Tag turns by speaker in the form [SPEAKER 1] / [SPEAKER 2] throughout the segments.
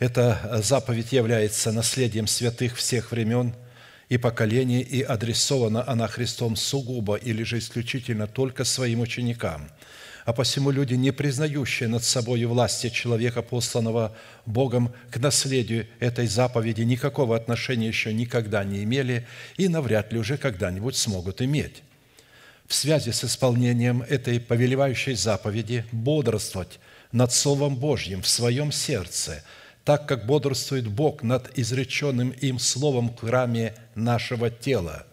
[SPEAKER 1] Эта заповедь является наследием святых всех времен и поколений, и адресована она Христом сугубо или же исключительно только своим ученикам. А посему люди, не признающие над собой власти человека, посланного Богом к наследию этой заповеди, никакого отношения еще никогда не имели и навряд ли уже когда-нибудь смогут иметь. В связи с исполнением этой повелевающей заповеди бодрствовать над Словом Божьим в своем сердце – так как бодрствует Бог над изреченным им словом в храме нашего тела.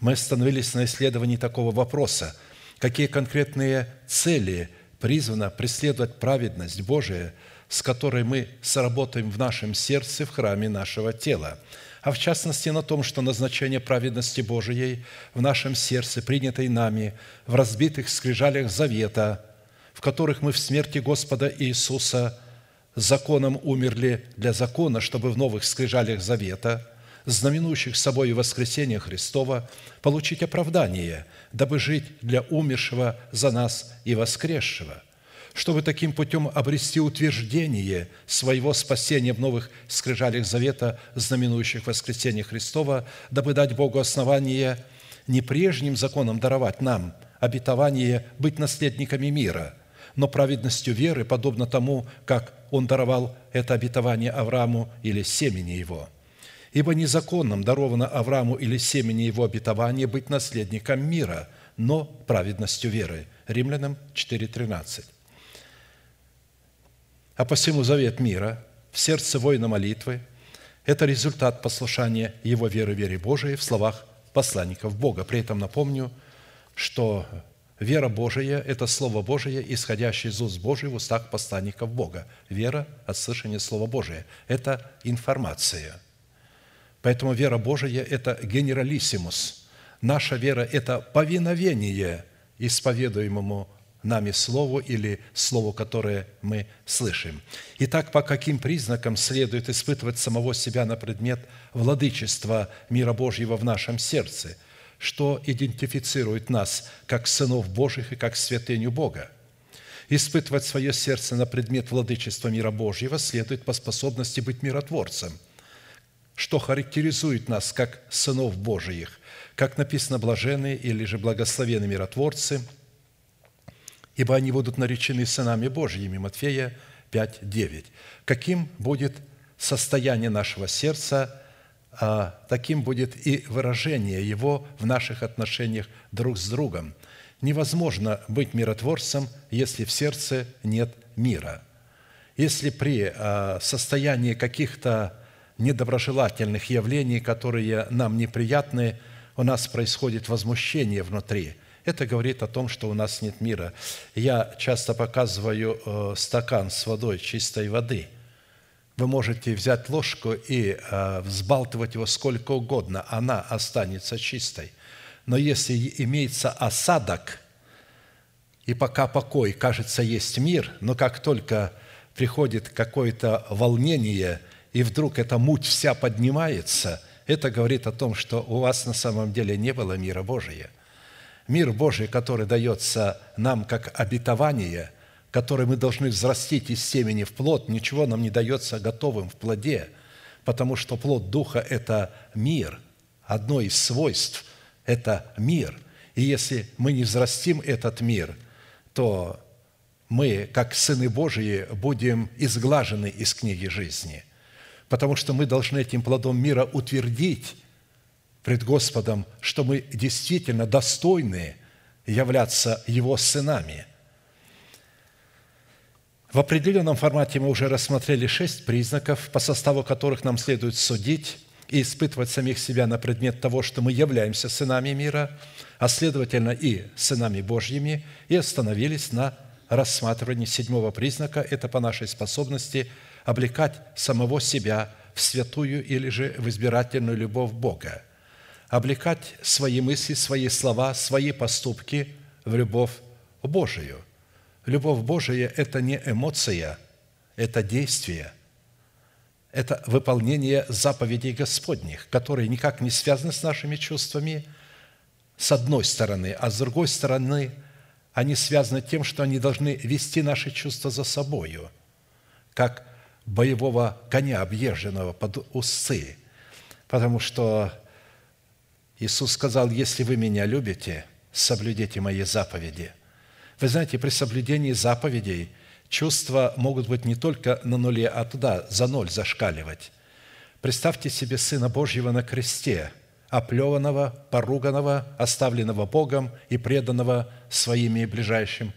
[SPEAKER 1] Мы остановились на исследовании такого вопроса. Какие конкретные цели призвано преследовать праведность Божия, с которой мы сработаем в нашем сердце в храме нашего тела – а в частности на том, что назначение праведности Божией в нашем сердце, принятой нами в разбитых скрижалях завета, в которых мы в смерти Господа Иисуса законом умерли для закона, чтобы в новых скрижалях завета, знаменующих собой воскресение Христова, получить оправдание, дабы жить для умершего за нас и воскресшего, чтобы таким путем обрести утверждение своего спасения в новых скрижалях завета, знаменующих воскресение Христова, дабы дать Богу основание не прежним законом даровать нам обетование быть наследниками мира – но праведностью веры, подобно тому, как Он даровал это обетование Аврааму или семени его. Ибо незаконным даровано Аврааму или семени его обетование быть наследником мира, но праведностью веры. Римлянам 4.13. А посему завет мира в сердце воина молитвы – это результат послушания его веры вере Божией в словах посланников Бога. При этом напомню, что Вера Божия – это Слово Божие, исходящее из уст Божьих в устах посланников Бога. Вера от слышания Слова Божия – это информация. Поэтому вера Божия – это генералиссимус. Наша вера – это повиновение исповедуемому нами Слову или Слову, которое мы слышим. Итак, по каким признакам следует испытывать самого себя на предмет владычества мира Божьего в нашем сердце – что идентифицирует нас как сынов Божьих и как святыню Бога. Испытывать свое сердце на предмет владычества мира Божьего следует по способности быть миротворцем, что характеризует нас как сынов Божиих, как написано «блаженные» или же «благословенные миротворцы», ибо они будут наречены сынами Божьими. Матфея 5, 9. Каким будет состояние нашего сердца – таким будет и выражение его в наших отношениях друг с другом. Невозможно быть миротворцем, если в сердце нет мира. Если при а, состоянии каких-то недоброжелательных явлений, которые нам неприятны, у нас происходит возмущение внутри. Это говорит о том, что у нас нет мира. Я часто показываю э, стакан с водой, чистой воды – вы можете взять ложку и э, взбалтывать его сколько угодно, она останется чистой. Но если имеется осадок, и пока покой, кажется, есть мир, но как только приходит какое-то волнение, и вдруг эта муть вся поднимается, это говорит о том, что у вас на самом деле не было мира Божия. Мир Божий, который дается нам как обетование – который мы должны взрастить из семени в плод, ничего нам не дается готовым в плоде, потому что плод Духа – это мир. Одно из свойств – это мир. И если мы не взрастим этот мир, то мы, как сыны Божии, будем изглажены из книги жизни, потому что мы должны этим плодом мира утвердить пред Господом, что мы действительно достойны являться Его сынами – в определенном формате мы уже рассмотрели шесть признаков, по составу которых нам следует судить и испытывать самих себя на предмет того, что мы являемся сынами мира, а следовательно и сынами Божьими, и остановились на рассматривании седьмого признака – это по нашей способности облекать самого себя в святую или же в избирательную любовь Бога, облекать свои мысли, свои слова, свои поступки в любовь Божию. Любовь Божия – это не эмоция, это действие, это выполнение заповедей Господних, которые никак не связаны с нашими чувствами, с одной стороны, а с другой стороны, они связаны тем, что они должны вести наши чувства за собою, как боевого коня, объезженного под усы. Потому что Иисус сказал, если вы меня любите, соблюдите мои заповеди. Вы знаете, при соблюдении заповедей чувства могут быть не только на нуле, а туда, за ноль зашкаливать. Представьте себе Сына Божьего на кресте, оплеванного, поруганного, оставленного Богом и преданного своими ближайшим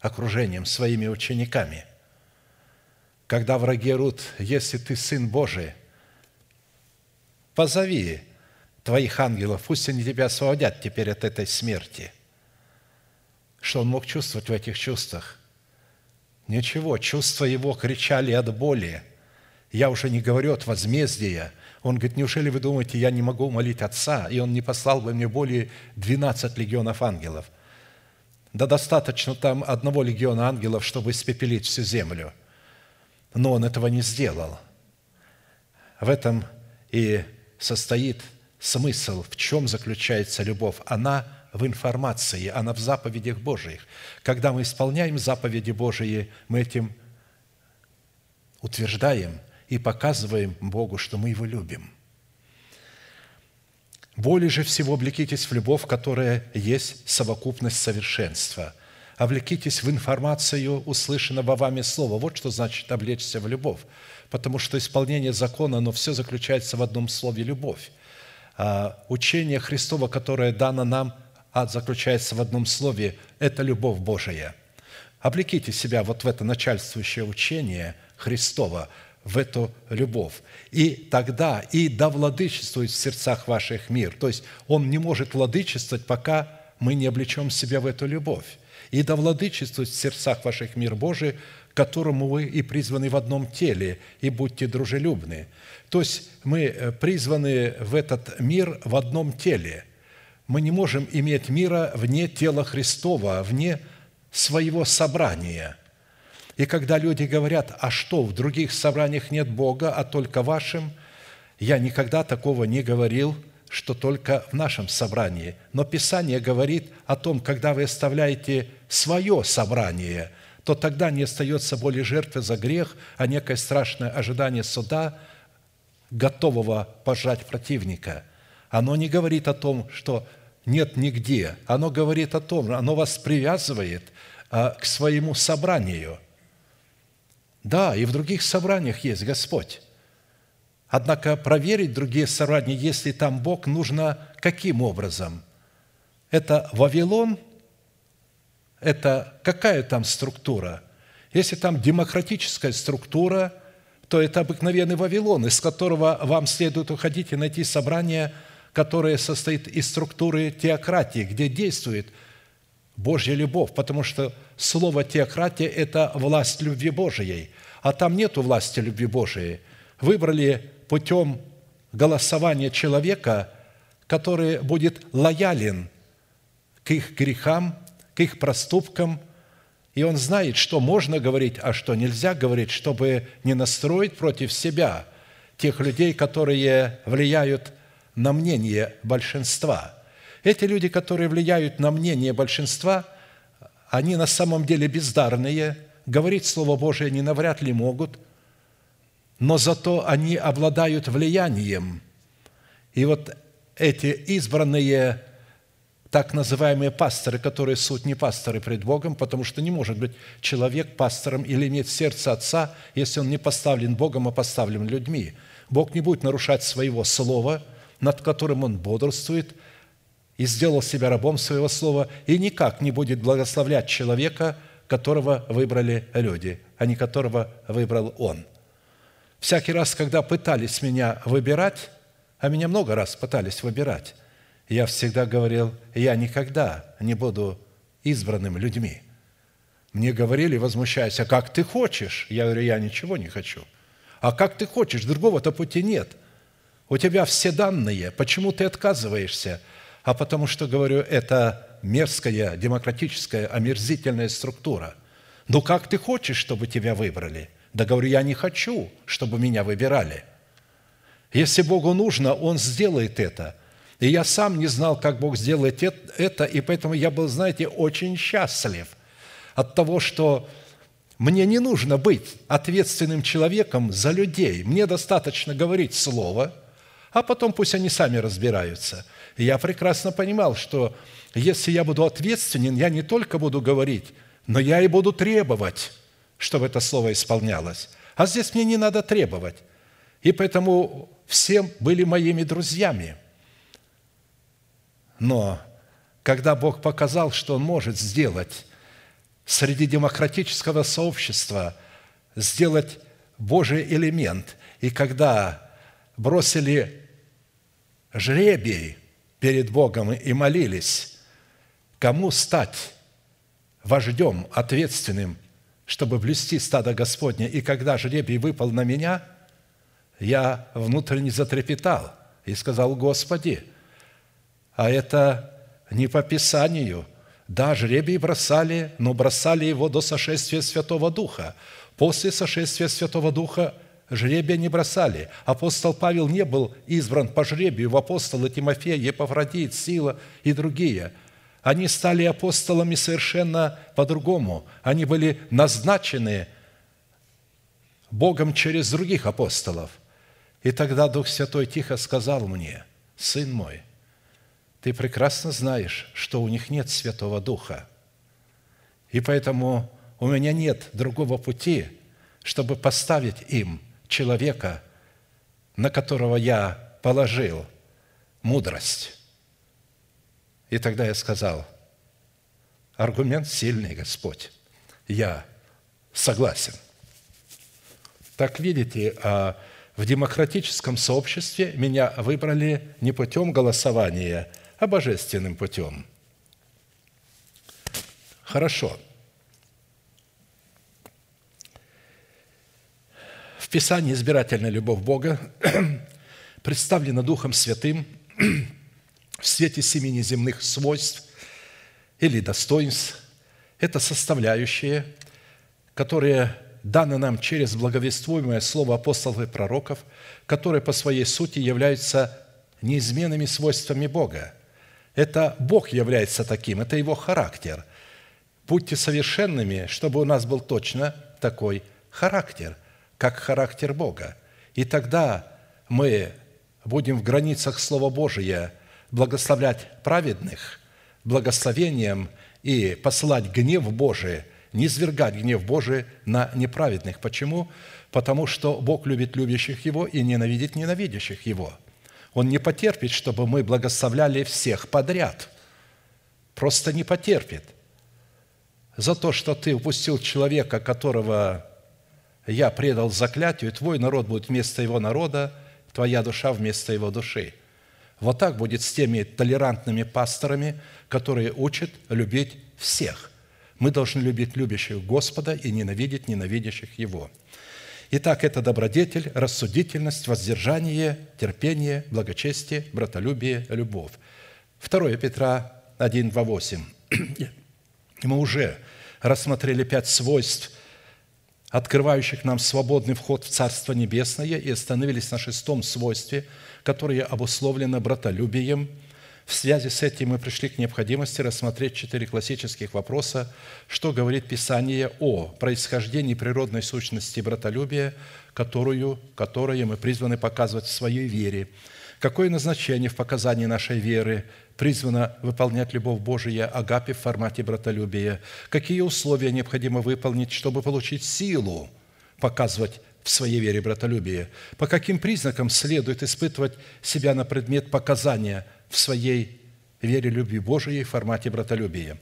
[SPEAKER 1] окружением, своими учениками – когда враги рут, если ты Сын Божий, позови твоих ангелов, пусть они тебя освободят теперь от этой смерти. Что он мог чувствовать в этих чувствах? Ничего, чувства его кричали от боли. Я уже не говорю от возмездия. Он говорит, неужели вы думаете, я не могу молить Отца, и Он не послал бы мне более 12 легионов ангелов? Да достаточно там одного легиона ангелов, чтобы испепелить всю землю – но он этого не сделал. В этом и состоит смысл, в чем заключается любовь. Она в информации, она в заповедях Божиих. Когда мы исполняем заповеди Божии, мы этим утверждаем и показываем Богу, что мы Его любим. Более же всего облекитесь в любовь, которая есть совокупность совершенства – Облекитесь в информацию услышанного вами слова. Вот что значит облечься в любовь. Потому что исполнение закона, оно все заключается в одном слове «любовь». А учение Христова, которое дано нам, а заключается в одном слове – это любовь Божия. Облеките себя вот в это начальствующее учение Христова, в эту любовь. И тогда и да владычествует в сердцах ваших мир. То есть он не может владычествовать, пока мы не облечем себя в эту любовь и да владычествует в сердцах ваших мир Божий, которому вы и призваны в одном теле, и будьте дружелюбны». То есть мы э, призваны в этот мир в одном теле. Мы не можем иметь мира вне тела Христова, вне своего собрания. И когда люди говорят, а что, в других собраниях нет Бога, а только вашим, я никогда такого не говорил – что только в нашем собрании. Но Писание говорит о том, когда вы оставляете свое собрание, то тогда не остается более жертвы за грех, а некое страшное ожидание суда, готового пожать противника. Оно не говорит о том, что нет нигде. Оно говорит о том, оно вас привязывает а, к своему собранию. Да, и в других собраниях есть Господь. Однако проверить другие собрания, если там Бог, нужно каким образом? Это Вавилон? Это какая там структура? Если там демократическая структура, то это обыкновенный Вавилон, из которого вам следует уходить и найти собрание, которое состоит из структуры теократии, где действует Божья любовь, потому что слово теократия – это власть любви Божией, а там нету власти любви Божией. Выбрали путем голосования человека, который будет лоялен к их грехам, к их проступкам, и он знает, что можно говорить, а что нельзя говорить, чтобы не настроить против себя тех людей, которые влияют на мнение большинства. Эти люди, которые влияют на мнение большинства, они на самом деле бездарные, говорить Слово Божие они навряд ли могут – но зато они обладают влиянием. И вот эти избранные так называемые пасторы, которые суть не пасторы пред Богом, потому что не может быть человек пастором или иметь сердце Отца, если он не поставлен Богом, а поставлен людьми. Бог не будет нарушать своего слова, над которым он бодрствует, и сделал себя рабом своего слова, и никак не будет благословлять человека, которого выбрали люди, а не которого выбрал он – Всякий раз, когда пытались меня выбирать, а меня много раз пытались выбирать, я всегда говорил, я никогда не буду избранным людьми. Мне говорили, возмущаясь, а как ты хочешь? Я говорю, я ничего не хочу. А как ты хочешь? Другого-то пути нет. У тебя все данные. Почему ты отказываешься? А потому что, говорю, это мерзкая, демократическая, омерзительная структура. Ну как ты хочешь, чтобы тебя выбрали? Да говорю, я не хочу, чтобы меня выбирали. Если Богу нужно, Он сделает это. И я сам не знал, как Бог сделает это, и поэтому я был, знаете, очень счастлив от того, что мне не нужно быть ответственным человеком за людей. Мне достаточно говорить слово, а потом пусть они сами разбираются. И я прекрасно понимал, что если я буду ответственен, я не только буду говорить, но я и буду требовать, чтобы это слово исполнялось. А здесь мне не надо требовать. И поэтому все были моими друзьями. Но когда Бог показал, что Он может сделать среди демократического сообщества сделать Божий элемент. И когда бросили жребий перед Богом и молились, кому стать вождем, ответственным, чтобы блюсти стадо Господне. И когда жребий выпал на меня, я внутренне затрепетал и сказал, Господи, а это не по Писанию – да, жребий бросали, но бросали его до сошествия Святого Духа. После сошествия Святого Духа жребия не бросали. Апостол Павел не был избран по жребию в апостолы Тимофея, Епафродит, Сила и другие. Они стали апостолами совершенно по-другому. Они были назначены Богом через других апостолов. И тогда Дух Святой тихо сказал мне, «Сын мой, ты прекрасно знаешь, что у них нет Святого Духа. И поэтому у меня нет другого пути, чтобы поставить им человека, на которого я положил мудрость. И тогда я сказал, аргумент сильный, Господь, я согласен. Так видите, а в демократическом сообществе меня выбрали не путем голосования – а божественным путем. Хорошо. В Писании избирательная любовь Бога представлена Духом Святым в свете семи неземных свойств или достоинств. Это составляющие, которые даны нам через благовествуемое слово апостолов и пророков, которые по своей сути являются неизменными свойствами Бога – это Бог является таким, это Его характер. Будьте совершенными, чтобы у нас был точно такой характер, как характер Бога. И тогда мы будем в границах Слова Божия благословлять праведных благословением и посылать гнев Божий, не свергать гнев Божий на неправедных. Почему? Потому что Бог любит любящих Его и ненавидит ненавидящих Его – он не потерпит, чтобы мы благословляли всех подряд. Просто не потерпит. За то, что ты упустил человека, которого я предал заклятию, твой народ будет вместо его народа, твоя душа вместо его души. Вот так будет с теми толерантными пасторами, которые учат любить всех. Мы должны любить любящих Господа и ненавидеть ненавидящих Его – Итак, это добродетель, рассудительность, воздержание, терпение, благочестие, братолюбие, любовь. 2 Петра 1, 2, 8. Мы уже рассмотрели пять свойств, открывающих нам свободный вход в Царство Небесное, и остановились на шестом свойстве, которое обусловлено братолюбием – в связи с этим мы пришли к необходимости рассмотреть четыре классических вопроса, что говорит Писание о происхождении природной сущности братолюбия, которую, которое мы призваны показывать в своей вере, какое назначение в показании нашей веры призвано выполнять любовь Божия, агапи в формате братолюбия, какие условия необходимо выполнить, чтобы получить силу показывать в своей вере братолюбие, по каким признакам следует испытывать себя на предмет показания – в своей вере любви Божией в формате братолюбия.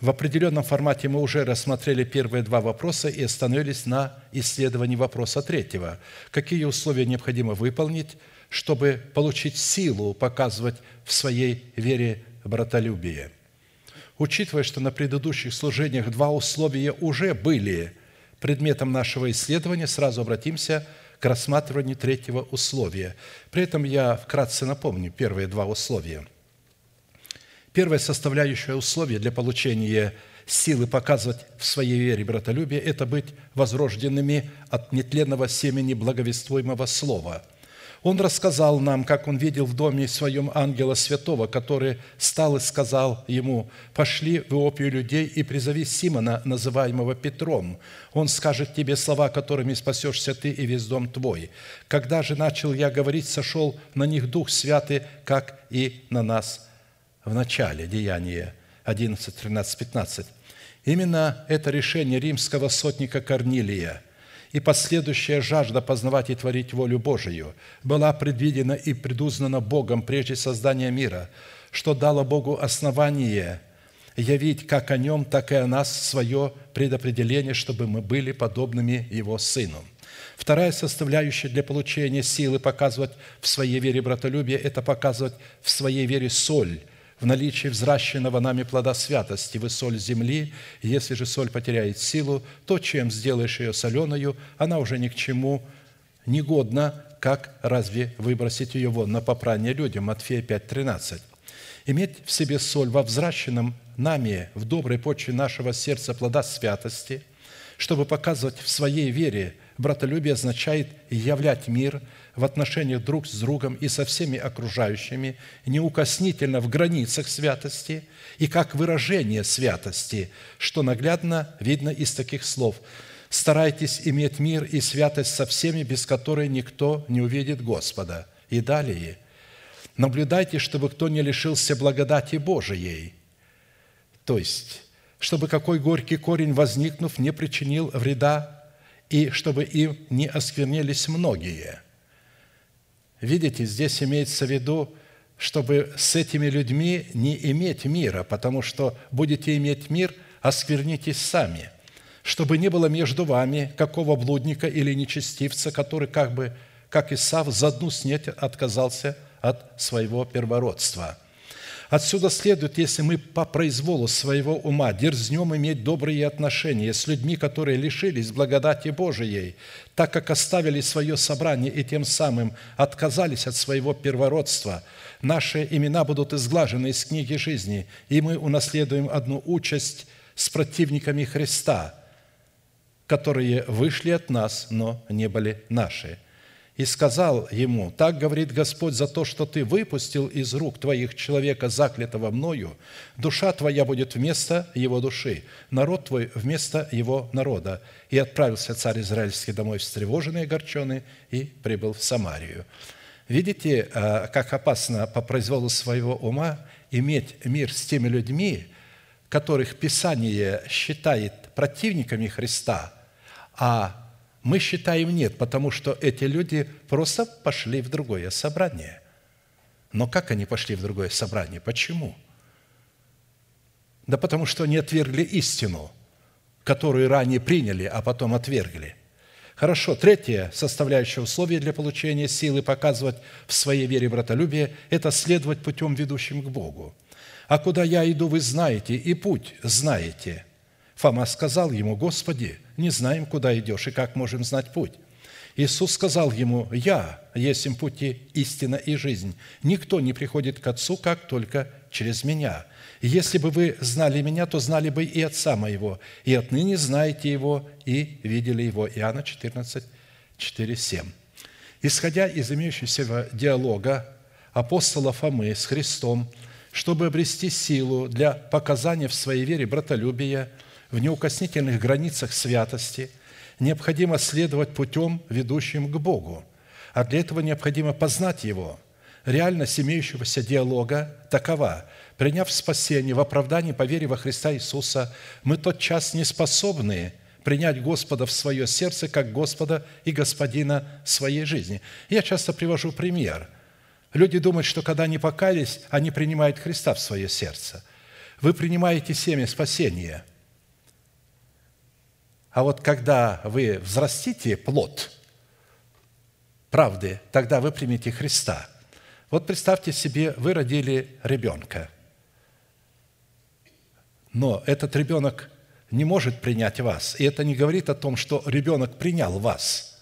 [SPEAKER 1] В определенном формате мы уже рассмотрели первые два вопроса и остановились на исследовании вопроса третьего. Какие условия необходимо выполнить, чтобы получить силу показывать в своей вере братолюбие? Учитывая, что на предыдущих служениях два условия уже были предметом нашего исследования, сразу обратимся к рассматриванию третьего условия. При этом я вкратце напомню первые два условия. Первое составляющее условие для получения силы показывать в своей вере братолюбие – это быть возрожденными от нетленного семени благовествуемого слова – он рассказал нам, как он видел в доме своем ангела святого, который стал и сказал ему, «Пошли в Иопию людей и призови Симона, называемого Петром. Он скажет тебе слова, которыми спасешься ты и весь дом твой». Когда же начал я говорить, сошел на них Дух Святый, как и на нас в начале Деяния 11, 13, 15. Именно это решение римского сотника Корнилия – и последующая жажда познавать и творить волю Божию была предвидена и предузнана Богом прежде создания мира, что дало Богу основание явить как о Нем, так и о нас свое предопределение, чтобы мы были подобными Его Сыну. Вторая составляющая для получения силы показывать в своей вере братолюбие – это показывать в своей вере соль – в наличии взращенного нами плода святости, вы соль земли, если же соль потеряет силу, то чем сделаешь ее соленою, она уже ни к чему не годна, как разве выбросить ее вон на попрание людям? Матфея 5:13. Иметь в себе соль во взращенном нами в доброй почве нашего сердца плода святости, чтобы показывать в своей вере братолюбие означает являть мир – в отношениях друг с другом и со всеми окружающими, неукоснительно в границах святости и как выражение святости, что наглядно видно из таких слов. «Старайтесь иметь мир и святость со всеми, без которой никто не увидит Господа». И далее. «Наблюдайте, чтобы кто не лишился благодати Божией». То есть, чтобы какой горький корень, возникнув, не причинил вреда, и чтобы им не осквернились многие – Видите, здесь имеется в виду, чтобы с этими людьми не иметь мира, потому что будете иметь мир, осквернитесь сами, чтобы не было между вами какого блудника или нечестивца, который как бы, как Исав, за дну снять отказался от своего первородства – Отсюда следует, если мы по произволу своего ума дерзнем иметь добрые отношения с людьми, которые лишились благодати Божией, так как оставили свое собрание и тем самым отказались от своего первородства, наши имена будут изглажены из книги жизни, и мы унаследуем одну участь с противниками Христа, которые вышли от нас, но не были наши – и сказал ему, «Так говорит Господь за то, что ты выпустил из рук твоих человека, заклятого мною, душа твоя будет вместо его души, народ твой вместо его народа». И отправился царь Израильский домой встревоженный и огорченный, и прибыл в Самарию. Видите, а, как опасно по произволу своего ума иметь мир с теми людьми, которых Писание считает противниками Христа, а мы считаем нет, потому что эти люди просто пошли в другое собрание. Но как они пошли в другое собрание? Почему? Да потому что они отвергли истину, которую ранее приняли, а потом отвергли. Хорошо, третье составляющее условие для получения силы показывать в своей вере братолюбие – это следовать путем, ведущим к Богу. «А куда я иду, вы знаете, и путь знаете». Фома сказал ему, «Господи, не знаем, куда идешь и как можем знать путь». Иисус сказал ему, «Я есть им пути, истина и жизнь. Никто не приходит к Отцу, как только через Меня. Если бы вы знали Меня, то знали бы и Отца Моего, и отныне знаете Его и видели Его». Иоанна 14, 4, 7. Исходя из имеющегося диалога апостола Фомы с Христом, чтобы обрести силу для показания в своей вере братолюбия – в неукоснительных границах святости, необходимо следовать путем, ведущим к Богу. А для этого необходимо познать Его. Реальность имеющегося диалога такова. Приняв спасение в оправдании по вере во Христа Иисуса, мы тот час не способны принять Господа в свое сердце как Господа и Господина своей жизни. Я часто привожу пример. Люди думают, что когда они покаялись, они принимают Христа в свое сердце. Вы принимаете семя спасения – а вот когда вы взрастите плод правды, тогда вы примете Христа. Вот представьте себе, вы родили ребенка. Но этот ребенок не может принять вас. И это не говорит о том, что ребенок принял вас.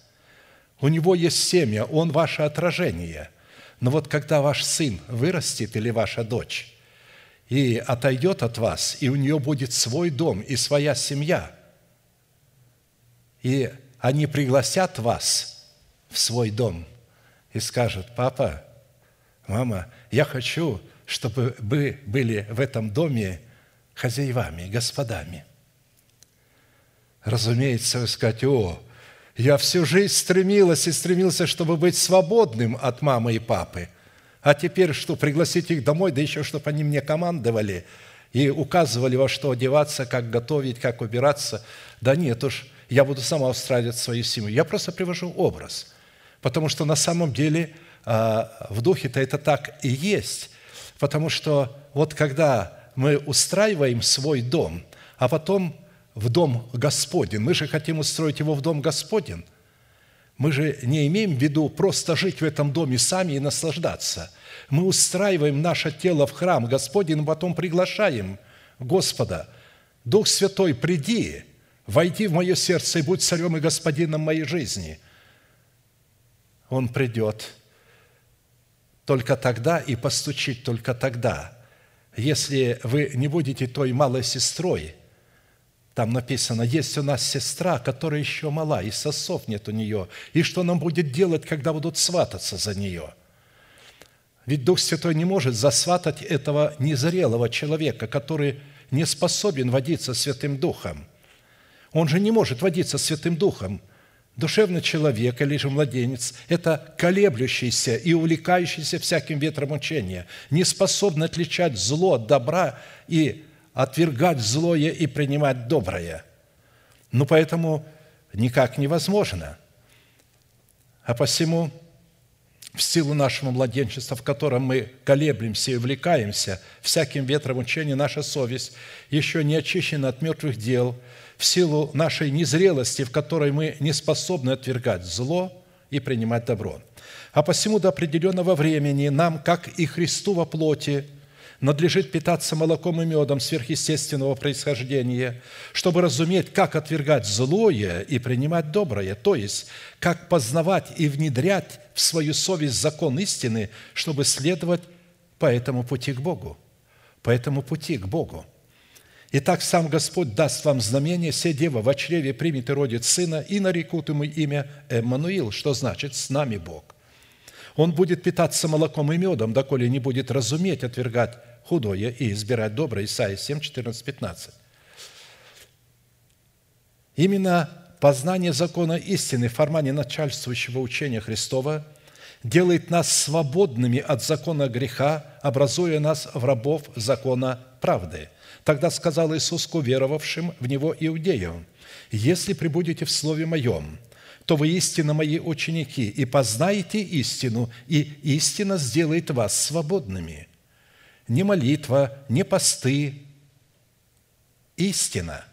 [SPEAKER 1] У него есть семя, он ваше отражение. Но вот когда ваш сын вырастет или ваша дочь и отойдет от вас, и у нее будет свой дом и своя семья, и они пригласят вас в свой дом и скажут, папа, мама, я хочу, чтобы вы были в этом доме хозяевами, господами. Разумеется, вы скажете, о, я всю жизнь стремилась и стремился, чтобы быть свободным от мамы и папы. А теперь что, пригласить их домой, да еще, чтобы они мне командовали и указывали, во что одеваться, как готовить, как убираться. Да нет уж, я буду сама устраивать свою семью. Я просто привожу образ. Потому что на самом деле а, в духе-то это так и есть. Потому что вот когда мы устраиваем свой дом, а потом в дом Господень, мы же хотим устроить его в дом Господень, мы же не имеем в виду просто жить в этом доме сами и наслаждаться. Мы устраиваем наше тело в храм Господень, потом приглашаем Господа. Дух Святой, приди, войди в мое сердце и будь царем и господином моей жизни. Он придет только тогда и постучит только тогда, если вы не будете той малой сестрой, там написано, есть у нас сестра, которая еще мала, и сосов нет у нее. И что нам будет делать, когда будут свататься за нее? Ведь Дух Святой не может засватать этого незрелого человека, который не способен водиться Святым Духом. Он же не может водиться Святым Духом – Душевный человек или же младенец – это колеблющийся и увлекающийся всяким ветром учения, не способный отличать зло от добра и отвергать злое и принимать доброе. Ну, поэтому никак невозможно. А посему в силу нашего младенчества, в котором мы колеблемся и увлекаемся всяким ветром учения, наша совесть еще не очищена от мертвых дел – в силу нашей незрелости, в которой мы не способны отвергать зло и принимать добро. А посему до определенного времени нам, как и Христу во плоти, надлежит питаться молоком и медом сверхъестественного происхождения, чтобы разуметь, как отвергать злое и принимать доброе, то есть, как познавать и внедрять в свою совесть закон истины, чтобы следовать по этому пути к Богу, по этому пути к Богу – Итак, сам Господь даст вам знамение, все дева в чреве примет и родит сына, и нарекут ему имя Эммануил, что значит «с нами Бог». Он будет питаться молоком и медом, доколе не будет разуметь отвергать худое и избирать доброе. Исайя 7, 14, 15. Именно познание закона истины в формате начальствующего учения Христова делает нас свободными от закона греха, образуя нас в рабов закона правды – Тогда сказал Иисус к уверовавшим в Него иудеям, «Если прибудете в Слове Моем, то вы истинно Мои ученики, и познаете истину, и истина сделает вас свободными». Не молитва, не посты, истина.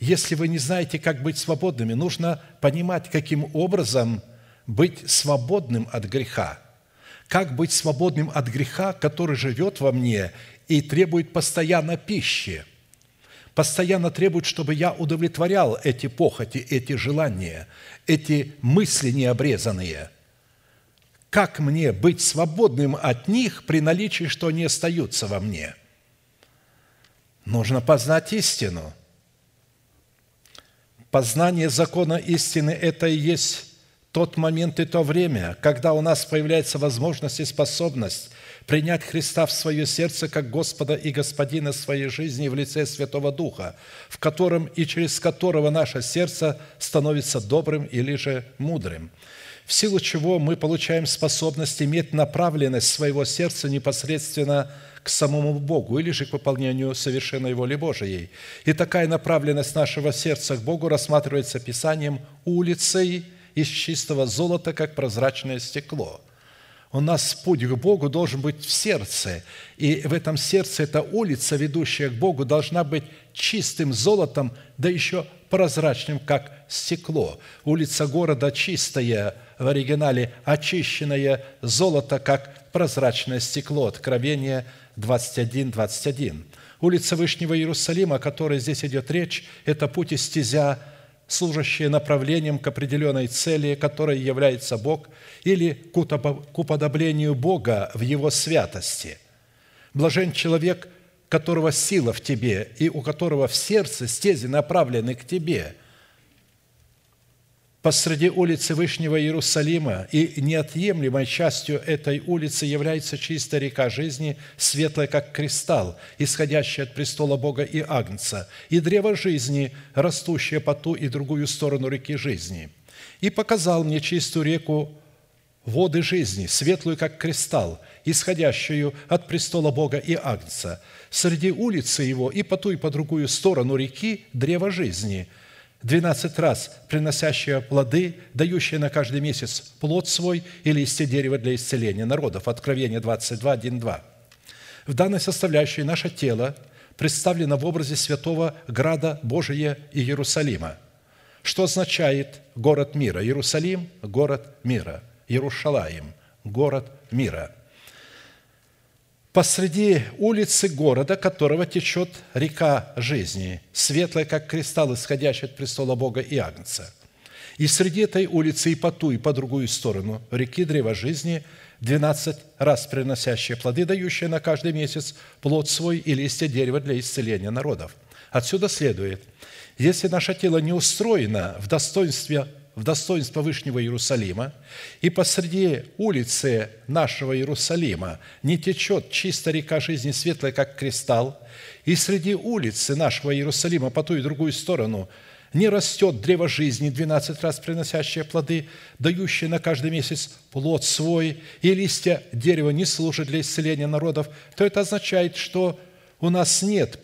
[SPEAKER 1] Если вы не знаете, как быть свободными, нужно понимать, каким образом быть свободным от греха. Как быть свободным от греха, который живет во мне и требует постоянно пищи, постоянно требует, чтобы я удовлетворял эти похоти, эти желания, эти мысли необрезанные. Как мне быть свободным от них при наличии, что они остаются во мне? Нужно познать истину. Познание закона истины – это и есть тот момент и то время, когда у нас появляется возможность и способность принять Христа в свое сердце как Господа и Господина своей жизни в лице Святого Духа, в котором и через которого наше сердце становится добрым или же мудрым, в силу чего мы получаем способность иметь направленность своего сердца непосредственно к самому Богу или же к выполнению совершенной воли Божией. И такая направленность нашего сердца к Богу рассматривается Писанием улицей из чистого золота, как прозрачное стекло – у нас путь к Богу должен быть в сердце. И в этом сердце эта улица, ведущая к Богу, должна быть чистым золотом, да еще прозрачным, как стекло. Улица города чистая, в оригинале очищенное золото, как прозрачное стекло. Откровение 21, 21. Улица Вышнего Иерусалима, о которой здесь идет речь, это путь и стезя служащие направлением к определенной цели, которой является Бог, или к уподоблению Бога в Его святости. Блажен человек, которого сила в тебе и у которого в сердце стези направлены к тебе – посреди улицы Вышнего Иерусалима, и неотъемлемой частью этой улицы является чистая река жизни, светлая, как кристалл, исходящая от престола Бога и Агнца, и древо жизни, растущее по ту и другую сторону реки жизни. И показал мне чистую реку воды жизни, светлую, как кристалл, исходящую от престола Бога и Агнца. Среди улицы его и по ту и по другую сторону реки древо жизни – двенадцать раз приносящее плоды, дающее на каждый месяц плод свой и листья дерева для исцеления народов. Откровение 22, 1, 2. В данной составляющей наше тело представлено в образе святого града Божия и Иерусалима. Что означает город мира? Иерусалим – город мира. Иерушалаим – город мира – посреди улицы города, которого течет река жизни, светлая, как кристалл, исходящий от престола Бога и Агнца. И среди этой улицы и по ту, и по другую сторону реки древа жизни двенадцать раз приносящие плоды, дающие на каждый месяц плод свой и листья дерева для исцеления народов. Отсюда следует, если наше тело не устроено в достоинстве в достоинство Вышнего Иерусалима, и посреди улицы нашего Иерусалима не течет чистая река жизни светлая, как кристалл, и среди улицы нашего Иерусалима по ту и другую сторону не растет древо жизни, двенадцать раз приносящее плоды, дающее на каждый месяц плод свой, и листья дерева не служат для исцеления народов, то это означает, что у нас нет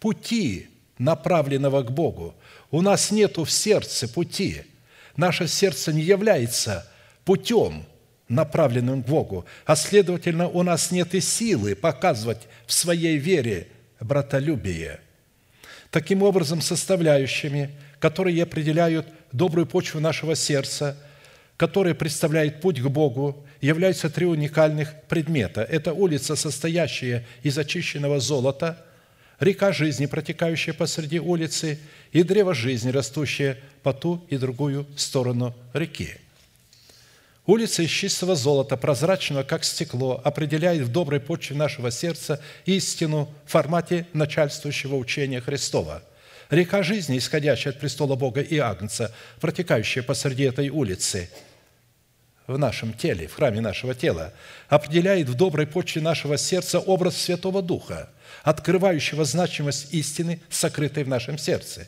[SPEAKER 1] пути, направленного к Богу. У нас нету в сердце пути – Наше сердце не является путем, направленным к Богу, а следовательно, у нас нет и силы показывать в своей вере братолюбие. Таким образом, составляющими, которые определяют добрую почву нашего сердца, которые представляют путь к Богу, являются три уникальных предмета. Это улица, состоящая из очищенного золота – река жизни, протекающая посреди улицы, и древо жизни, растущее по ту и другую сторону реки. Улица из чистого золота, прозрачного, как стекло, определяет в доброй почве нашего сердца истину в формате начальствующего учения Христова. Река жизни, исходящая от престола Бога и Агнца, протекающая посреди этой улицы – в нашем теле, в храме нашего тела, определяет в доброй почве нашего сердца образ Святого Духа – открывающего значимость истины, сокрытой в нашем сердце.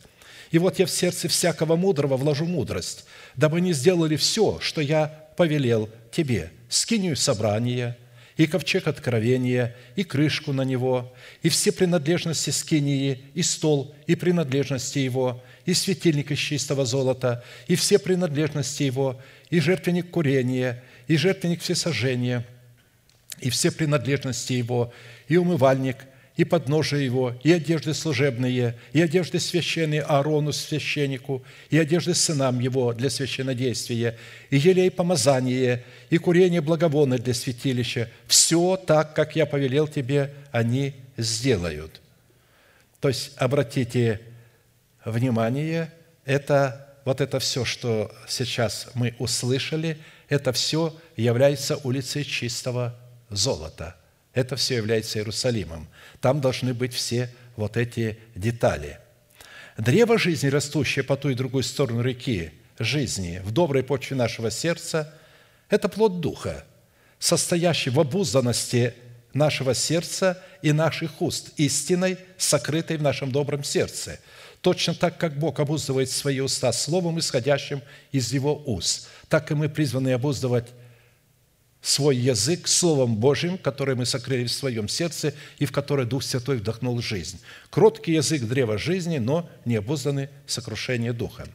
[SPEAKER 1] И вот я в сердце всякого мудрого вложу мудрость, дабы не сделали все, что я повелел тебе, скинию собрания, и ковчег откровения, и крышку на него, и все принадлежности скинии, и стол, и принадлежности его, и светильник из чистого золота, и все принадлежности его, и жертвенник курения, и жертвенник всесожжения, и все принадлежности его, и умывальник – и подножие его, и одежды служебные, и одежды священные Аарону священнику, и одежды сынам его для священнодействия, и елей помазание, и курение благовонное для святилища. Все так, как я повелел тебе, они сделают». То есть, обратите внимание, это вот это все, что сейчас мы услышали, это все является улицей чистого золота – это все является Иерусалимом. Там должны быть все вот эти детали. Древо жизни, растущее по ту и другую сторону реки жизни, в доброй почве нашего сердца, это плод Духа, состоящий в обузданности нашего сердца и наших уст, истиной, сокрытой в нашем добром сердце. Точно так, как Бог обуздывает свои уста словом, исходящим из Его уст, так и мы призваны обуздывать свой язык Словом Божьим, которое мы сокрыли в своем сердце и в которое Дух Святой вдохнул жизнь. Кроткий язык древа жизни, но не обузданный сокрушение Духа.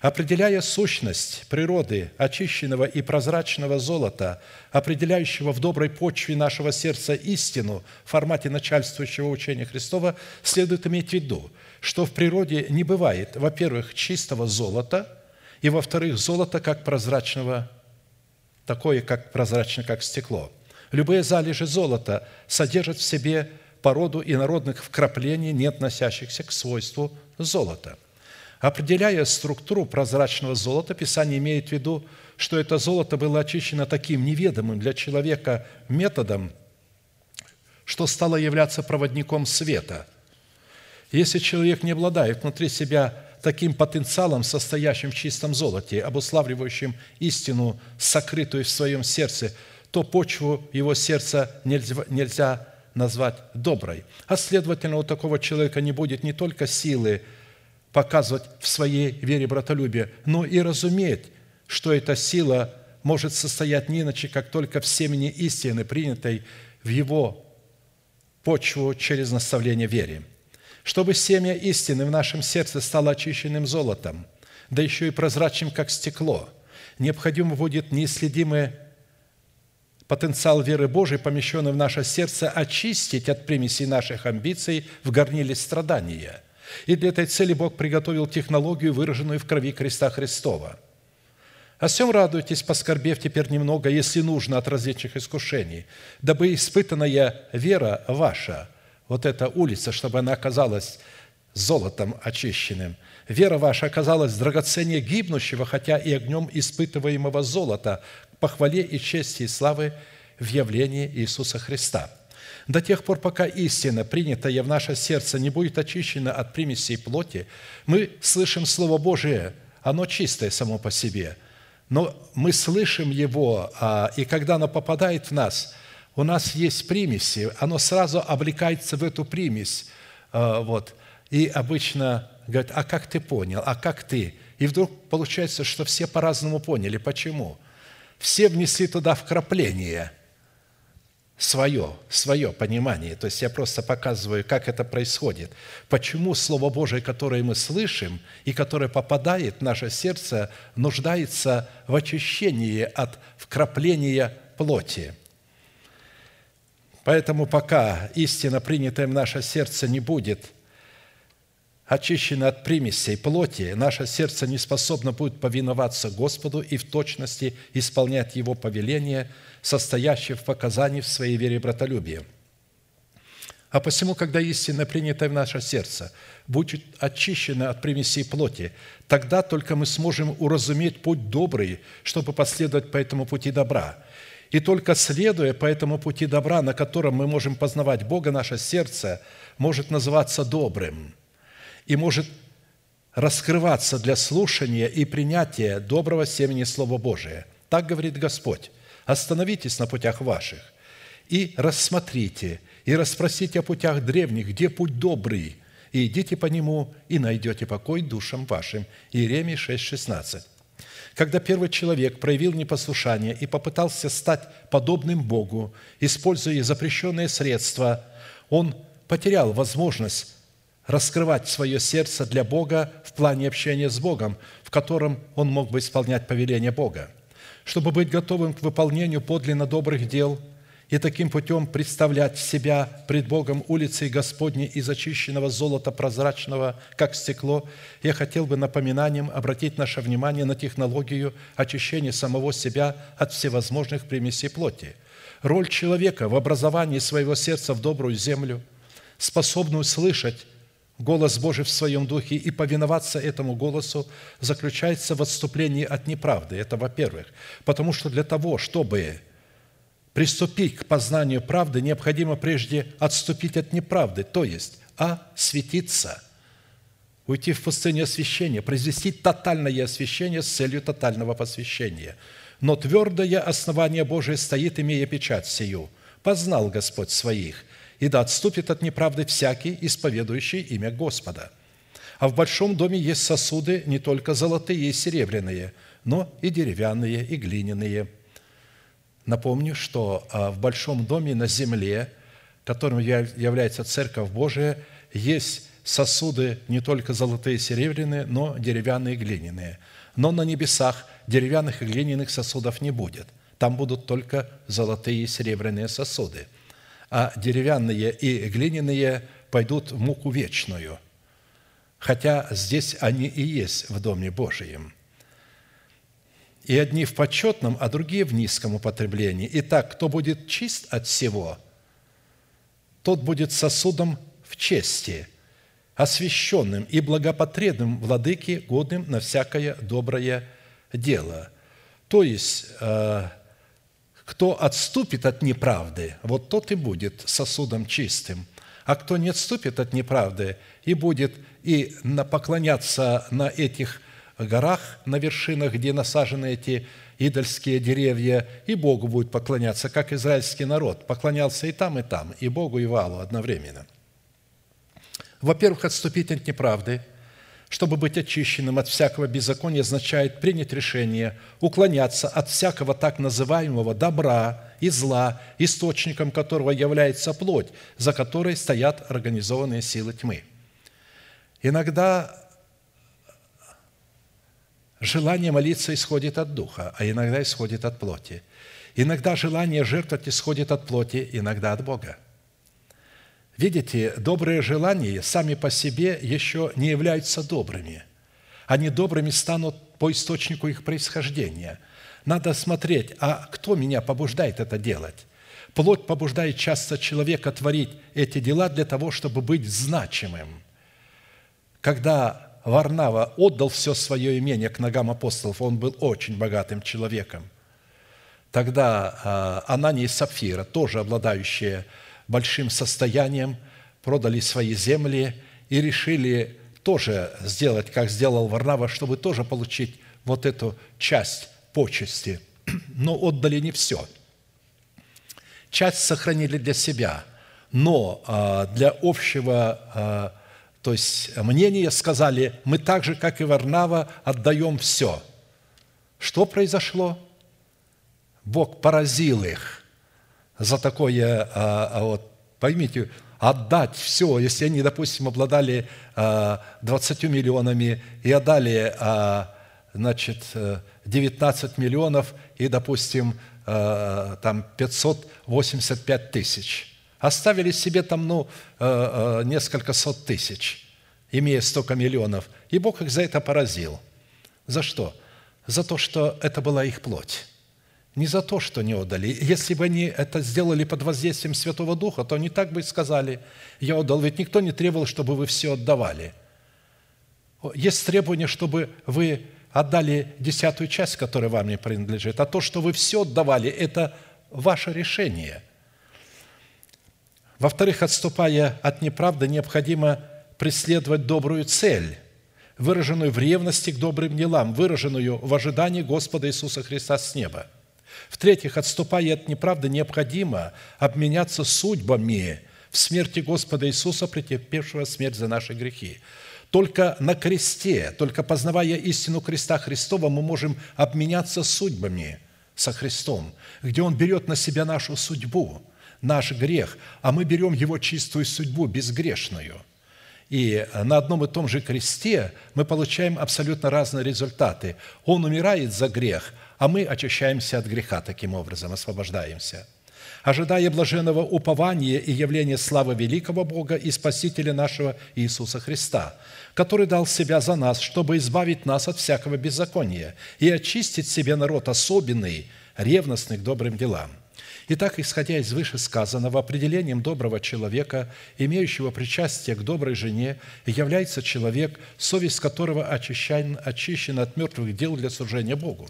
[SPEAKER 1] Определяя сущность природы очищенного и прозрачного золота, определяющего в доброй почве нашего сердца истину в формате начальствующего учения Христова, следует иметь в виду, что в природе не бывает, во-первых, чистого золота, и, во-вторых, золота как прозрачного такое, как прозрачно, как стекло. Любые залежи золота содержат в себе породу инородных вкраплений, не относящихся к свойству золота. Определяя структуру прозрачного золота, Писание имеет в виду, что это золото было очищено таким неведомым для человека методом, что стало являться проводником света. Если человек не обладает внутри себя таким потенциалом, состоящим в чистом золоте, обуславливающим истину, сокрытую в своем сердце, то почву его сердца нельзя, нельзя назвать доброй. А следовательно, у такого человека не будет не только силы показывать в своей вере братолюбие, но и разуметь, что эта сила может состоять не иначе, как только в семени истины, принятой в его почву через наставление вере. Чтобы семя истины в нашем сердце стало очищенным золотом, да еще и прозрачным, как стекло, необходимо будет неисследимый потенциал веры Божией, помещенный в наше сердце, очистить от примесей наших амбиций в горниле страдания. И для этой цели Бог приготовил технологию, выраженную в крови креста Христова. О всем радуйтесь, поскорбев теперь немного, если нужно, от различных искушений, дабы испытанная вера ваша, вот эта улица, чтобы она оказалась золотом очищенным. Вера ваша оказалась драгоценнее гибнущего, хотя и огнем испытываемого золота, похвале и чести и славы в явлении Иисуса Христа. До тех пор, пока истина, принятая в наше сердце, не будет очищена от примесей плоти, мы слышим Слово Божие, оно чистое само по себе, но мы слышим его, а, и когда оно попадает в нас, у нас есть примеси, оно сразу облекается в эту примесь, а, вот, и обычно говорят, а как ты понял, а как ты? И вдруг получается, что все по-разному поняли. Почему? все внесли туда вкрапление свое, свое понимание. То есть я просто показываю, как это происходит. Почему Слово Божие, которое мы слышим и которое попадает в наше сердце, нуждается в очищении от вкрапления плоти. Поэтому пока истина, принятая в наше сердце, не будет – очищены от примесей плоти, наше сердце не способно будет повиноваться Господу и в точности исполнять Его повеления, состоящие в показании в своей вере и братолюбии. А посему, когда истина, принятая в наше сердце, будет очищена от примесей плоти, тогда только мы сможем уразуметь путь добрый, чтобы последовать по этому пути добра. И только следуя по этому пути добра, на котором мы можем познавать Бога, наше сердце может называться добрым – и может раскрываться для слушания и принятия доброго семени Слова Божия. Так говорит Господь. Остановитесь на путях ваших и рассмотрите, и расспросите о путях древних, где путь добрый, и идите по нему, и найдете покой душам вашим». Иеремия 6,16. Когда первый человек проявил непослушание и попытался стать подобным Богу, используя запрещенные средства, он потерял возможность раскрывать свое сердце для Бога в плане общения с Богом, в котором он мог бы исполнять повеление Бога. Чтобы быть готовым к выполнению подлинно добрых дел и таким путем представлять себя пред Богом улицей Господней из очищенного золота прозрачного, как стекло, я хотел бы напоминанием обратить наше внимание на технологию очищения самого себя от всевозможных примесей плоти. Роль человека в образовании своего сердца в добрую землю, способную слышать голос Божий в своем духе и повиноваться этому голосу заключается в отступлении от неправды. Это во-первых. Потому что для того, чтобы приступить к познанию правды, необходимо прежде отступить от неправды, то есть осветиться, уйти в пустыню освящения, произвести тотальное освящение с целью тотального посвящения. Но твердое основание Божие стоит, имея печать сию. Познал Господь своих – и да отступит от неправды всякий, исповедующий имя Господа. А в большом доме есть сосуды не только золотые и серебряные, но и деревянные, и глиняные. Напомню, что а, в большом доме на земле, которым является Церковь Божия, есть сосуды не только золотые и серебряные, но деревянные и глиняные. Но на небесах деревянных и глиняных сосудов не будет. Там будут только золотые и серебряные сосуды – а деревянные и глиняные пойдут в муку вечную, хотя здесь они и есть в Доме Божием. И одни в почетном, а другие в низком употреблении. Итак, кто будет чист от всего, тот будет сосудом в чести, освященным и благопотребным владыке, годным на всякое доброе дело». То есть, э, кто отступит от неправды, вот тот и будет сосудом чистым. А кто не отступит от неправды и будет и поклоняться на этих горах, на вершинах, где насажены эти идольские деревья, и Богу будет поклоняться, как израильский народ. Поклонялся и там, и там, и Богу, и Валу одновременно. Во-первых, отступить от неправды, чтобы быть очищенным от всякого беззакония, означает принять решение уклоняться от всякого так называемого добра и зла, источником которого является плоть, за которой стоят организованные силы тьмы. Иногда Желание молиться исходит от Духа, а иногда исходит от плоти. Иногда желание жертвовать исходит от плоти, иногда от Бога. Видите, добрые желания сами по себе еще не являются добрыми. Они добрыми станут по источнику их происхождения. Надо смотреть, а кто меня побуждает это делать? Плоть побуждает часто человека творить эти дела для того, чтобы быть значимым. Когда Варнава отдал все свое имение к ногам апостолов, он был очень богатым человеком. Тогда а, Анания и Сапфира, тоже обладающие большим состоянием, продали свои земли и решили тоже сделать, как сделал Варнава, чтобы тоже получить вот эту часть почести. Но отдали не все. Часть сохранили для себя, но а, для общего а, то есть мнение сказали, мы так же, как и Варнава, отдаем все. Что произошло? Бог поразил их за такое, а, а вот, поймите, отдать все, если они, допустим, обладали 20 а, миллионами и отдали, а, значит, 19 миллионов и, допустим, там 585 тысяч – Оставили себе там, ну, э, э, несколько сот тысяч, имея столько миллионов. И Бог их за это поразил. За что? За то, что это была их плоть. Не за то, что не отдали. Если бы они это сделали под воздействием Святого Духа, то они так бы и сказали, я отдал. Ведь никто не требовал, чтобы вы все отдавали. Есть требование, чтобы вы отдали десятую часть, которая вам не принадлежит. А то, что вы все отдавали, это ваше решение – во-вторых, отступая от неправды, необходимо преследовать добрую цель, выраженную в ревности к добрым делам, выраженную в ожидании Господа Иисуса Христа с неба. В-третьих, отступая от неправды, необходимо обменяться судьбами в смерти Господа Иисуса, претерпевшего смерть за наши грехи. Только на кресте, только познавая истину креста Христова, мы можем обменяться судьбами со Христом, где Он берет на себя нашу судьбу – наш грех, а мы берем его чистую судьбу, безгрешную. И на одном и том же кресте мы получаем абсолютно разные результаты. Он умирает за грех, а мы очищаемся от греха таким образом, освобождаемся. Ожидая блаженного упования и явления славы великого Бога и Спасителя нашего Иисуса Христа, который дал Себя за нас, чтобы избавить нас от всякого беззакония и очистить себе народ особенный, ревностный к добрым делам – Итак, исходя из вышесказанного, определением доброго человека, имеющего причастие к доброй жене, является человек, совесть которого очищена, очищена от мертвых дел для служения Богу.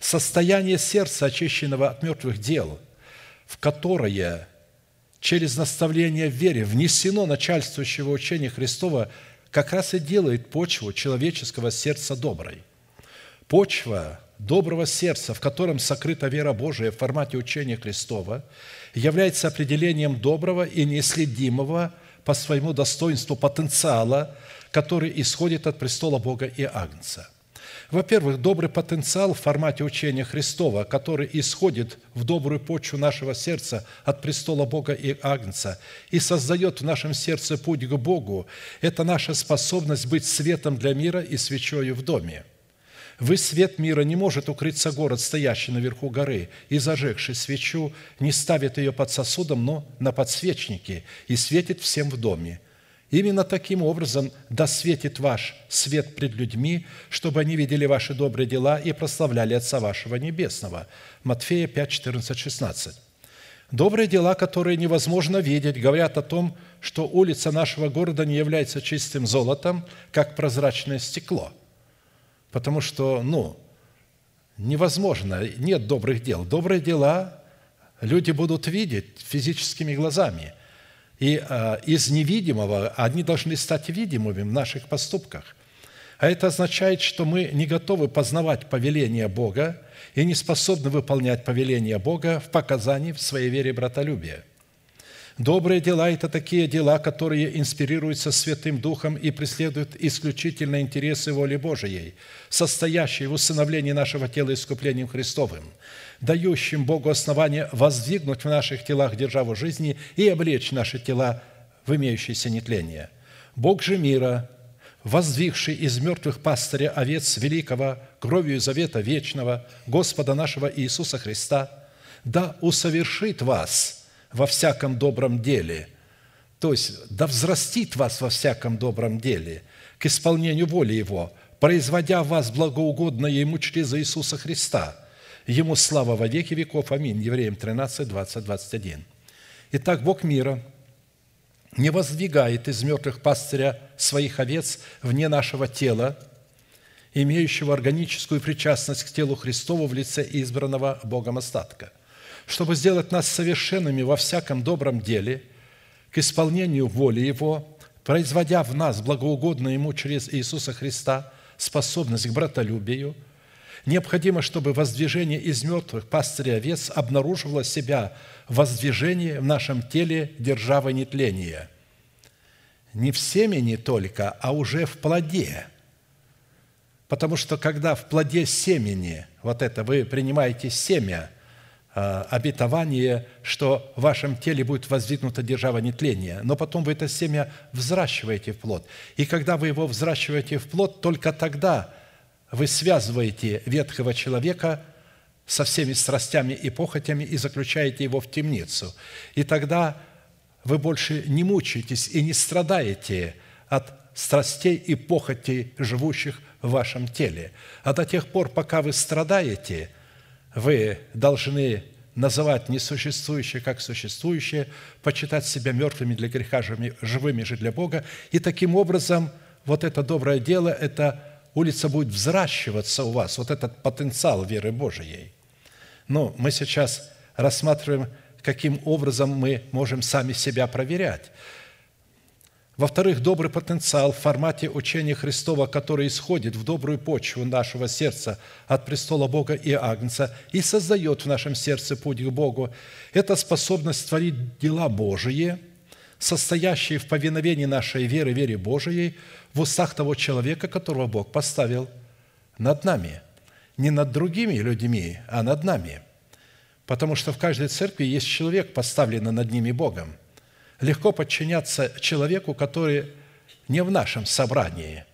[SPEAKER 1] Состояние сердца, очищенного от мертвых дел, в которое через наставление в вере внесено начальствующего учения Христова, как раз и делает почву человеческого сердца доброй. Почва доброго сердца, в котором сокрыта вера Божия в формате учения Христова, является определением доброго и неследимого по своему достоинству потенциала, который исходит от престола Бога и Агнца. Во-первых, добрый потенциал в формате учения Христова, который исходит в добрую почву нашего сердца от престола Бога и Агнца и создает в нашем сердце путь к Богу, это наша способность быть светом для мира и свечою в доме – вы свет мира не может укрыться город, стоящий наверху горы, и, зажегший свечу, не ставит ее под сосудом, но на подсвечнике, и светит всем в доме. Именно таким образом да светит ваш свет пред людьми, чтобы они видели ваши добрые дела и прославляли Отца вашего Небесного». Матфея 5, 14, 16. Добрые дела, которые невозможно видеть, говорят о том, что улица нашего города не является чистым золотом, как прозрачное стекло. Потому что, ну, невозможно, нет добрых дел. Добрые дела люди будут видеть физическими глазами. И а, из невидимого они должны стать видимыми в наших поступках. А это означает, что мы не готовы познавать повеление Бога и не способны выполнять повеление Бога в показании в своей вере братолюбия – Добрые дела – это такие дела, которые инспирируются Святым Духом и преследуют исключительно интересы воли Божией, состоящие в усыновлении нашего тела искуплением Христовым, дающим Богу основание воздвигнуть в наших телах державу жизни и облечь наши тела в имеющееся нетление. Бог же мира, воздвигший из мертвых пастыря овец великого, кровью завета вечного, Господа нашего Иисуса Христа, да усовершит вас – во всяком добром деле. То есть, да взрастит вас во всяком добром деле к исполнению воли Его, производя вас благоугодное Ему через Иисуса Христа. Ему слава во веки веков. Аминь. Евреям 13, 20, 21. Итак, Бог мира не воздвигает из мертвых пастыря своих овец вне нашего тела, имеющего органическую причастность к телу Христову в лице избранного Богом остатка – чтобы сделать нас совершенными во всяком добром деле, к исполнению воли Его, производя в нас благоугодно Ему через Иисуса Христа способность к братолюбию, необходимо, чтобы воздвижение из мертвых пастыря овец обнаруживало себя в воздвижении в нашем теле державы нетления. Не в семени только, а уже в плоде. Потому что когда в плоде семени, вот это вы принимаете семя – обетование, что в вашем теле будет воздвигнута держава нетления, но потом вы это семя взращиваете в плод. И когда вы его взращиваете в плод, только тогда вы связываете ветхого человека со всеми страстями и похотями и заключаете его в темницу. И тогда вы больше не мучаетесь и не страдаете от страстей и похотей, живущих в вашем теле. А до тех пор, пока вы страдаете – вы должны называть несуществующее как существующее, почитать себя мертвыми для греха, живыми же для Бога. И таким образом вот это доброе дело, эта улица будет взращиваться у вас, вот этот потенциал веры Божией. Но мы сейчас рассматриваем, каким образом мы можем сами себя проверять. Во-вторых, добрый потенциал в формате учения Христова, который исходит в добрую почву нашего сердца от престола Бога и Агнца и создает в нашем сердце путь к Богу, это способность творить дела Божии, состоящие в повиновении нашей веры, вере Божией, в устах того человека, которого Бог поставил над нами. Не над другими людьми, а над нами. Потому что в каждой церкви есть человек, поставленный над ними Богом – легко подчиняться человеку, который не в нашем собрании.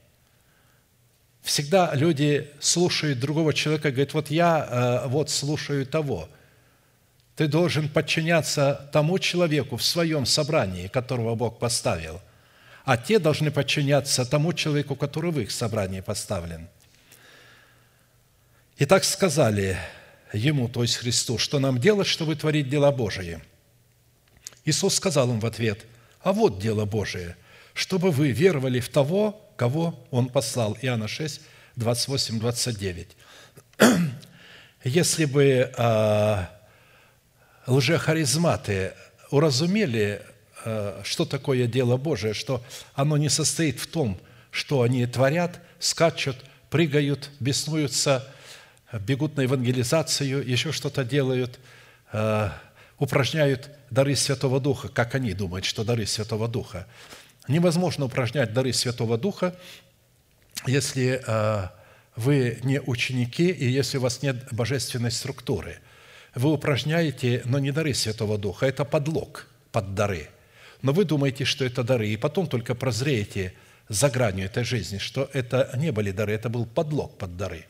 [SPEAKER 1] Всегда люди слушают другого человека и говорят, вот я э, вот слушаю того. Ты должен подчиняться тому человеку в своем собрании, которого Бог поставил, а те должны подчиняться тому человеку, который в их собрании поставлен. И так сказали ему, то есть Христу, что нам делать, чтобы творить дела Божии – Иисус сказал им в ответ, «А вот дело Божие, чтобы вы веровали в того, кого Он послал». Иоанна 6, 28, 29. Если бы э, лжехаризматы уразумели, э, что такое дело Божие, что оно не состоит в том, что они творят, скачут, прыгают, беснуются, бегут на евангелизацию, еще что-то делают, э, упражняют дары Святого Духа, как они думают, что дары Святого Духа. Невозможно упражнять дары Святого Духа, если а, вы не ученики и если у вас нет божественной структуры. Вы упражняете, но не дары Святого Духа, это подлог под дары. Но вы думаете, что это дары, и потом только прозреете за гранью этой жизни, что это не были дары, это был подлог под дары –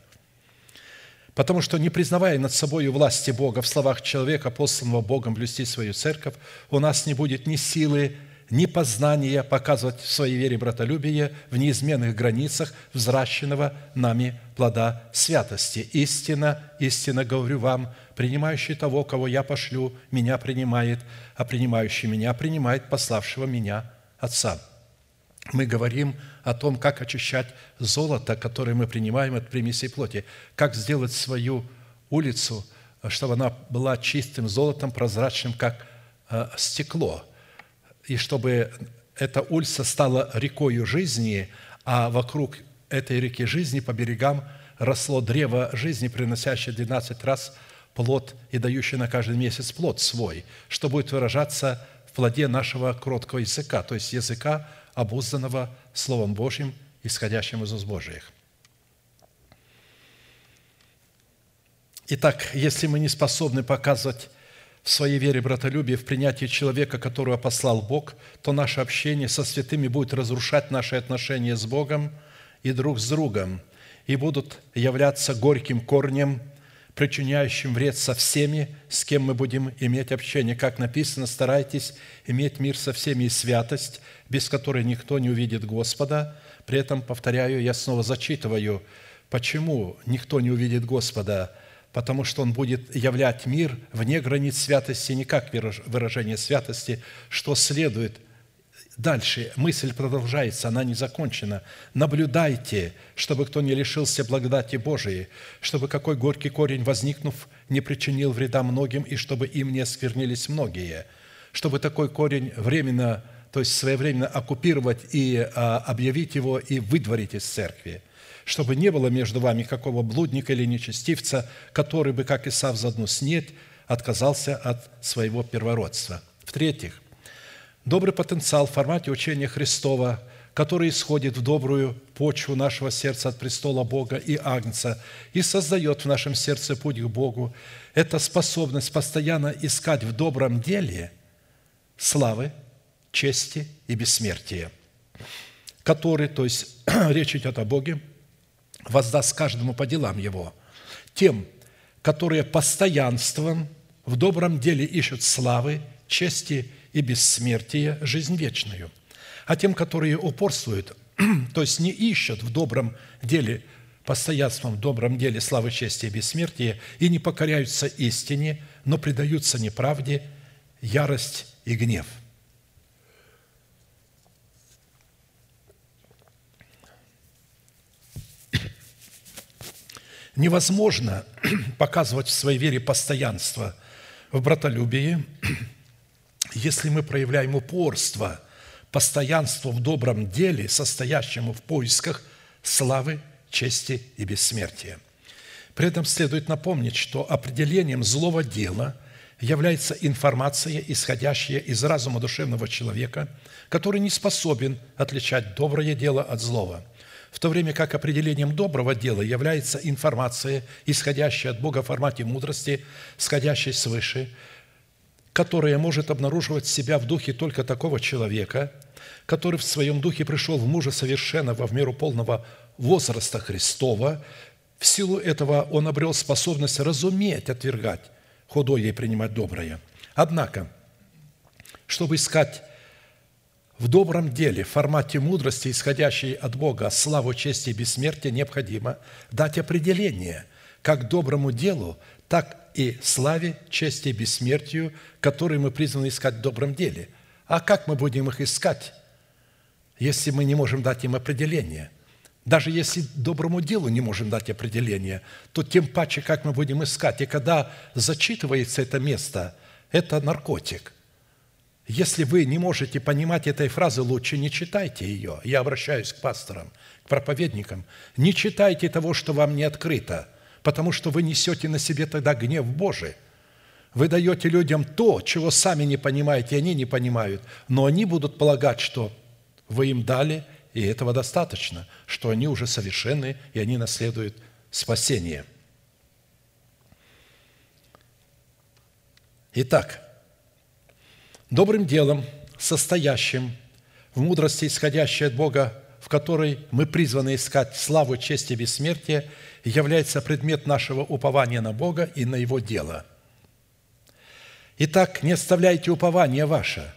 [SPEAKER 1] Потому что, не признавая над собой власти Бога в словах человека, посланного Богом блюсти свою церковь, у нас не будет ни силы, ни познания показывать в своей вере братолюбие в неизменных границах взращенного нами плода святости. Истина, истинно говорю вам, Принимающий того, кого я пошлю, меня принимает, а принимающий меня принимает пославшего меня Отца». Мы говорим о том, как очищать золото, которое мы принимаем от примесей плоти, как сделать свою улицу, чтобы она была чистым золотом, прозрачным, как э, стекло, и чтобы эта улица стала рекою жизни, а вокруг этой реки жизни по берегам росло древо жизни, приносящее 12 раз плод и дающее на каждый месяц плод свой, что будет выражаться в плоде нашего кроткого языка, то есть языка, обузданного Словом Божьим, исходящим из уст Божьих. Итак, если мы не способны показывать в своей вере братолюбие в принятии человека, которого послал Бог, то наше общение со святыми будет разрушать наши отношения с Богом и друг с другом, и будут являться горьким корнем, причиняющим вред со всеми, с кем мы будем иметь общение. Как написано, старайтесь иметь мир со всеми и святость, без которой никто не увидит Господа. При этом, повторяю, я снова зачитываю, почему никто не увидит Господа – потому что Он будет являть мир вне границ святости, не как выражение святости, что следует Дальше мысль продолжается, она не закончена. Наблюдайте, чтобы кто не лишился благодати Божией, чтобы какой горький корень, возникнув, не причинил вреда многим, и чтобы им не осквернились многие. Чтобы такой корень временно, то есть своевременно оккупировать и а, объявить его и выдворить из церкви – чтобы не было между вами какого блудника или нечестивца, который бы, как Исав, задну снеть, отказался от своего первородства. В-третьих, добрый потенциал в формате учения Христова, который исходит в добрую почву нашего сердца от престола Бога и Агнца и создает в нашем сердце путь к Богу, это способность постоянно искать в добром деле славы, чести и бессмертия, который, то есть речь идет о Боге, воздаст каждому по делам его. Тем, которые постоянством в добром деле ищут славы, чести и бессмертия, жизнь вечную. А тем, которые упорствуют, то есть не ищут в добром деле, постоянством в добром деле славы, чести и бессмертия, и не покоряются истине, но предаются неправде, ярость и гнев – Невозможно показывать в своей вере постоянство в братолюбии, если мы проявляем упорство, постоянство в добром деле, состоящему в поисках славы, чести и бессмертия. При этом следует напомнить, что определением злого дела является информация, исходящая из разума душевного человека, который не способен отличать доброе дело от злого – в то время как определением доброго дела является информация, исходящая от Бога в формате мудрости, сходящей свыше, которая может обнаруживать себя в духе только такого человека, который в своем духе пришел в мужа совершенного в меру полного возраста Христова. В силу этого он обрел способность разуметь, отвергать худое и принимать доброе. Однако, чтобы искать в добром деле, в формате мудрости, исходящей от Бога, славу, честь и бессмертие, необходимо дать определение как доброму делу, так и славе, чести и бессмертию, которые мы призваны искать в добром деле. А как мы будем их искать, если мы не можем дать им определение? Даже если доброму делу не можем дать определение, то тем паче, как мы будем искать. И когда зачитывается это место, это наркотик – если вы не можете понимать этой фразы, лучше не читайте ее. Я обращаюсь к пасторам, к проповедникам. Не читайте того, что вам не открыто, потому что вы несете на себе тогда гнев Божий. Вы даете людям то, чего сами не понимаете, и они не понимают, но они будут полагать, что вы им дали, и этого достаточно, что они уже совершенны, и они наследуют спасение. Итак, добрым делом, состоящим в мудрости, исходящей от Бога, в которой мы призваны искать славу, честь и бессмертие, является предмет нашего упования на Бога и на Его дело. Итак, не оставляйте упования ваше,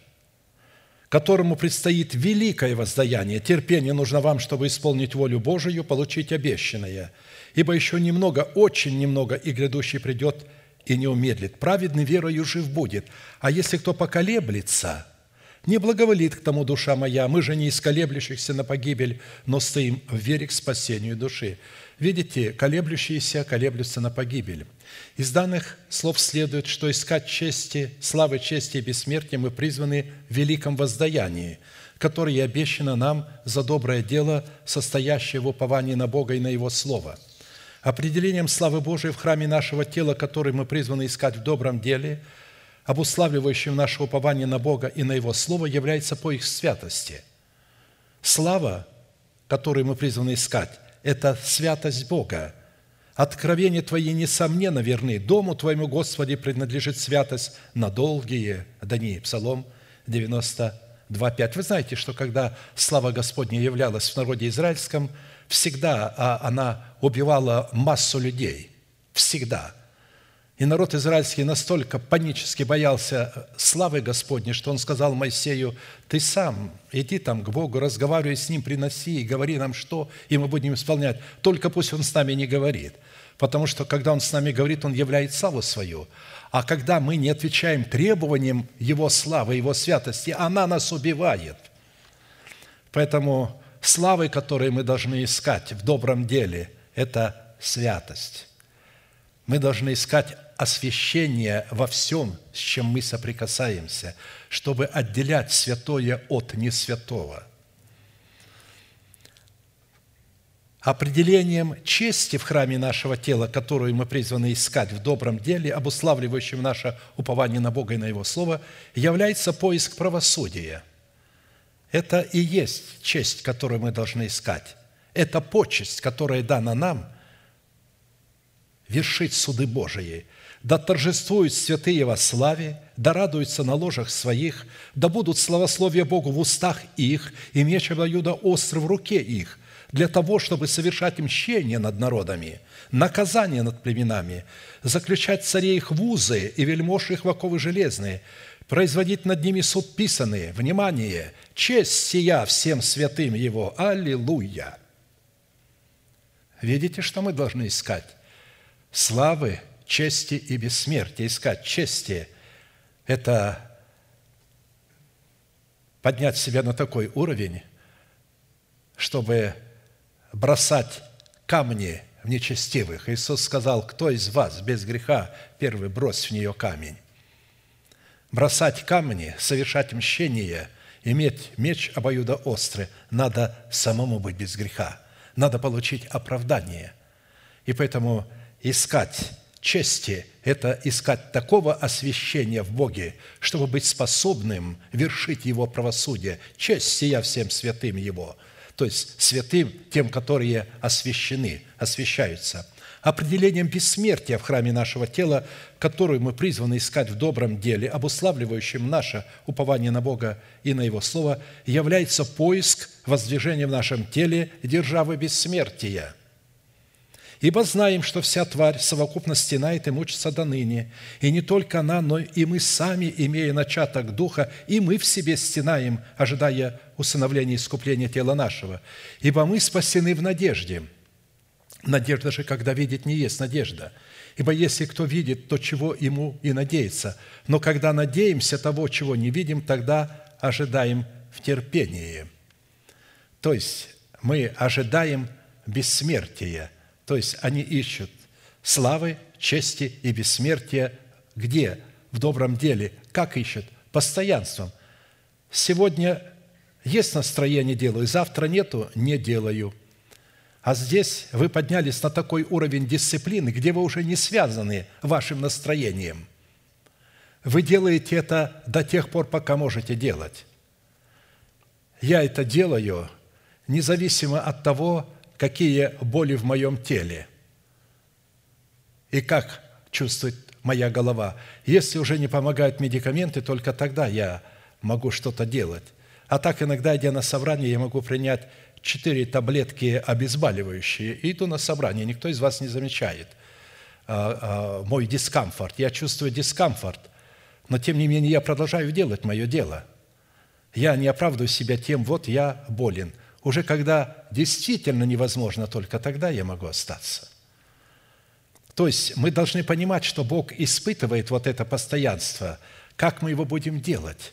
[SPEAKER 1] которому предстоит великое воздаяние. Терпение нужно вам, чтобы исполнить волю Божию, получить обещанное. Ибо еще немного, очень немного, и грядущий придет, и не умедлит, праведный верою жив будет. А если кто поколеблется, не благоволит к тому душа моя, мы же не из колеблющихся на погибель, но стоим в вере к спасению души». Видите, колеблющиеся колеблются на погибель. Из данных слов следует, что искать чести, славы, чести и бессмертия мы призваны в великом воздаянии, которое обещано нам за доброе дело, состоящее в уповании на Бога и на Его Слово. Определением славы Божией в храме нашего тела, который мы призваны искать в добром деле, обуславливающим наше упование на Бога и на Его Слово, является поиск святости. Слава, которую мы призваны искать, это святость Бога. Откровения Твои, несомненно, верны. Дому Твоему, Господи, принадлежит святость на долгие дни. Псалом 92.5. Вы знаете, что когда слава Господня являлась в народе израильском, всегда а, она убивала массу людей. Всегда – и народ израильский настолько панически боялся славы Господней, что он сказал Моисею, ты сам иди там к Богу, разговаривай с Ним, приноси и говори нам что, и мы будем исполнять. Только пусть Он с нами не говорит. Потому что, когда Он с нами говорит, Он являет славу свою. А когда мы не отвечаем требованиям Его славы, Его святости, она нас убивает. Поэтому славы, которые мы должны искать в добром деле, это святость. Мы должны искать освящение во всем, с чем мы соприкасаемся, чтобы отделять святое от несвятого. Определением чести в храме нашего тела, которую мы призваны искать в добром деле, обуславливающим наше упование на Бога и на Его Слово, является поиск правосудия. Это и есть честь, которую мы должны искать. Это почесть, которая дана нам – вершить суды Божии – да торжествуют святые во славе, да радуются на ложах своих, да будут славословия Богу в устах их, и меч обоюда острый в руке их, для того, чтобы совершать мщение над народами, наказание над племенами, заключать царей их в узы и вельмож их в оковы железные, производить над ними суд писанный, внимание, честь сия всем святым Его. Аллилуйя! Видите, что мы должны искать? Славы чести и бессмертия. Искать чести – это поднять себя на такой уровень, чтобы бросать камни в нечестивых. Иисус сказал, кто из вас без греха, первый брось в нее камень. Бросать камни, совершать мщение, иметь меч обоюдоострый, надо самому быть без греха. Надо получить оправдание. И поэтому искать чести – это искать такого освящения в Боге, чтобы быть способным вершить Его правосудие. Честь сия всем святым Его, то есть святым тем, которые освящены, освящаются. Определением бессмертия в храме нашего тела, которую мы призваны искать в добром деле, обуславливающим наше упование на Бога и на Его Слово, является поиск воздвижения в нашем теле державы бессмертия – Ибо знаем, что вся тварь совокупно стенает и мучится до ныне. И не только она, но и мы сами, имея начаток Духа, и мы в себе стенаем, ожидая усыновления и искупления тела нашего. Ибо мы спасены в надежде. Надежда же, когда видит, не есть надежда. Ибо если кто видит, то чего ему и надеется. Но когда надеемся того, чего не видим, тогда ожидаем в терпении. То есть мы ожидаем бессмертия – то есть они ищут славы, чести и бессмертия где? В добром деле. Как ищут? Постоянством. Сегодня есть настроение – делаю, завтра нету – не делаю. А здесь вы поднялись на такой уровень дисциплины, где вы уже не связаны вашим настроением. Вы делаете это до тех пор, пока можете делать. Я это делаю независимо от того, какие боли в моем теле и как чувствует моя голова. Если уже не помогают медикаменты, только тогда я могу что-то делать. А так иногда, идя на собрание, я могу принять четыре таблетки обезболивающие и иду на собрание. Никто из вас не замечает а, а, мой дискомфорт. Я чувствую дискомфорт, но тем не менее я продолжаю делать мое дело. Я не оправдываю себя тем, вот я болен – уже когда действительно невозможно, только тогда я могу остаться. То есть мы должны понимать, что Бог испытывает вот это постоянство. Как мы его будем делать?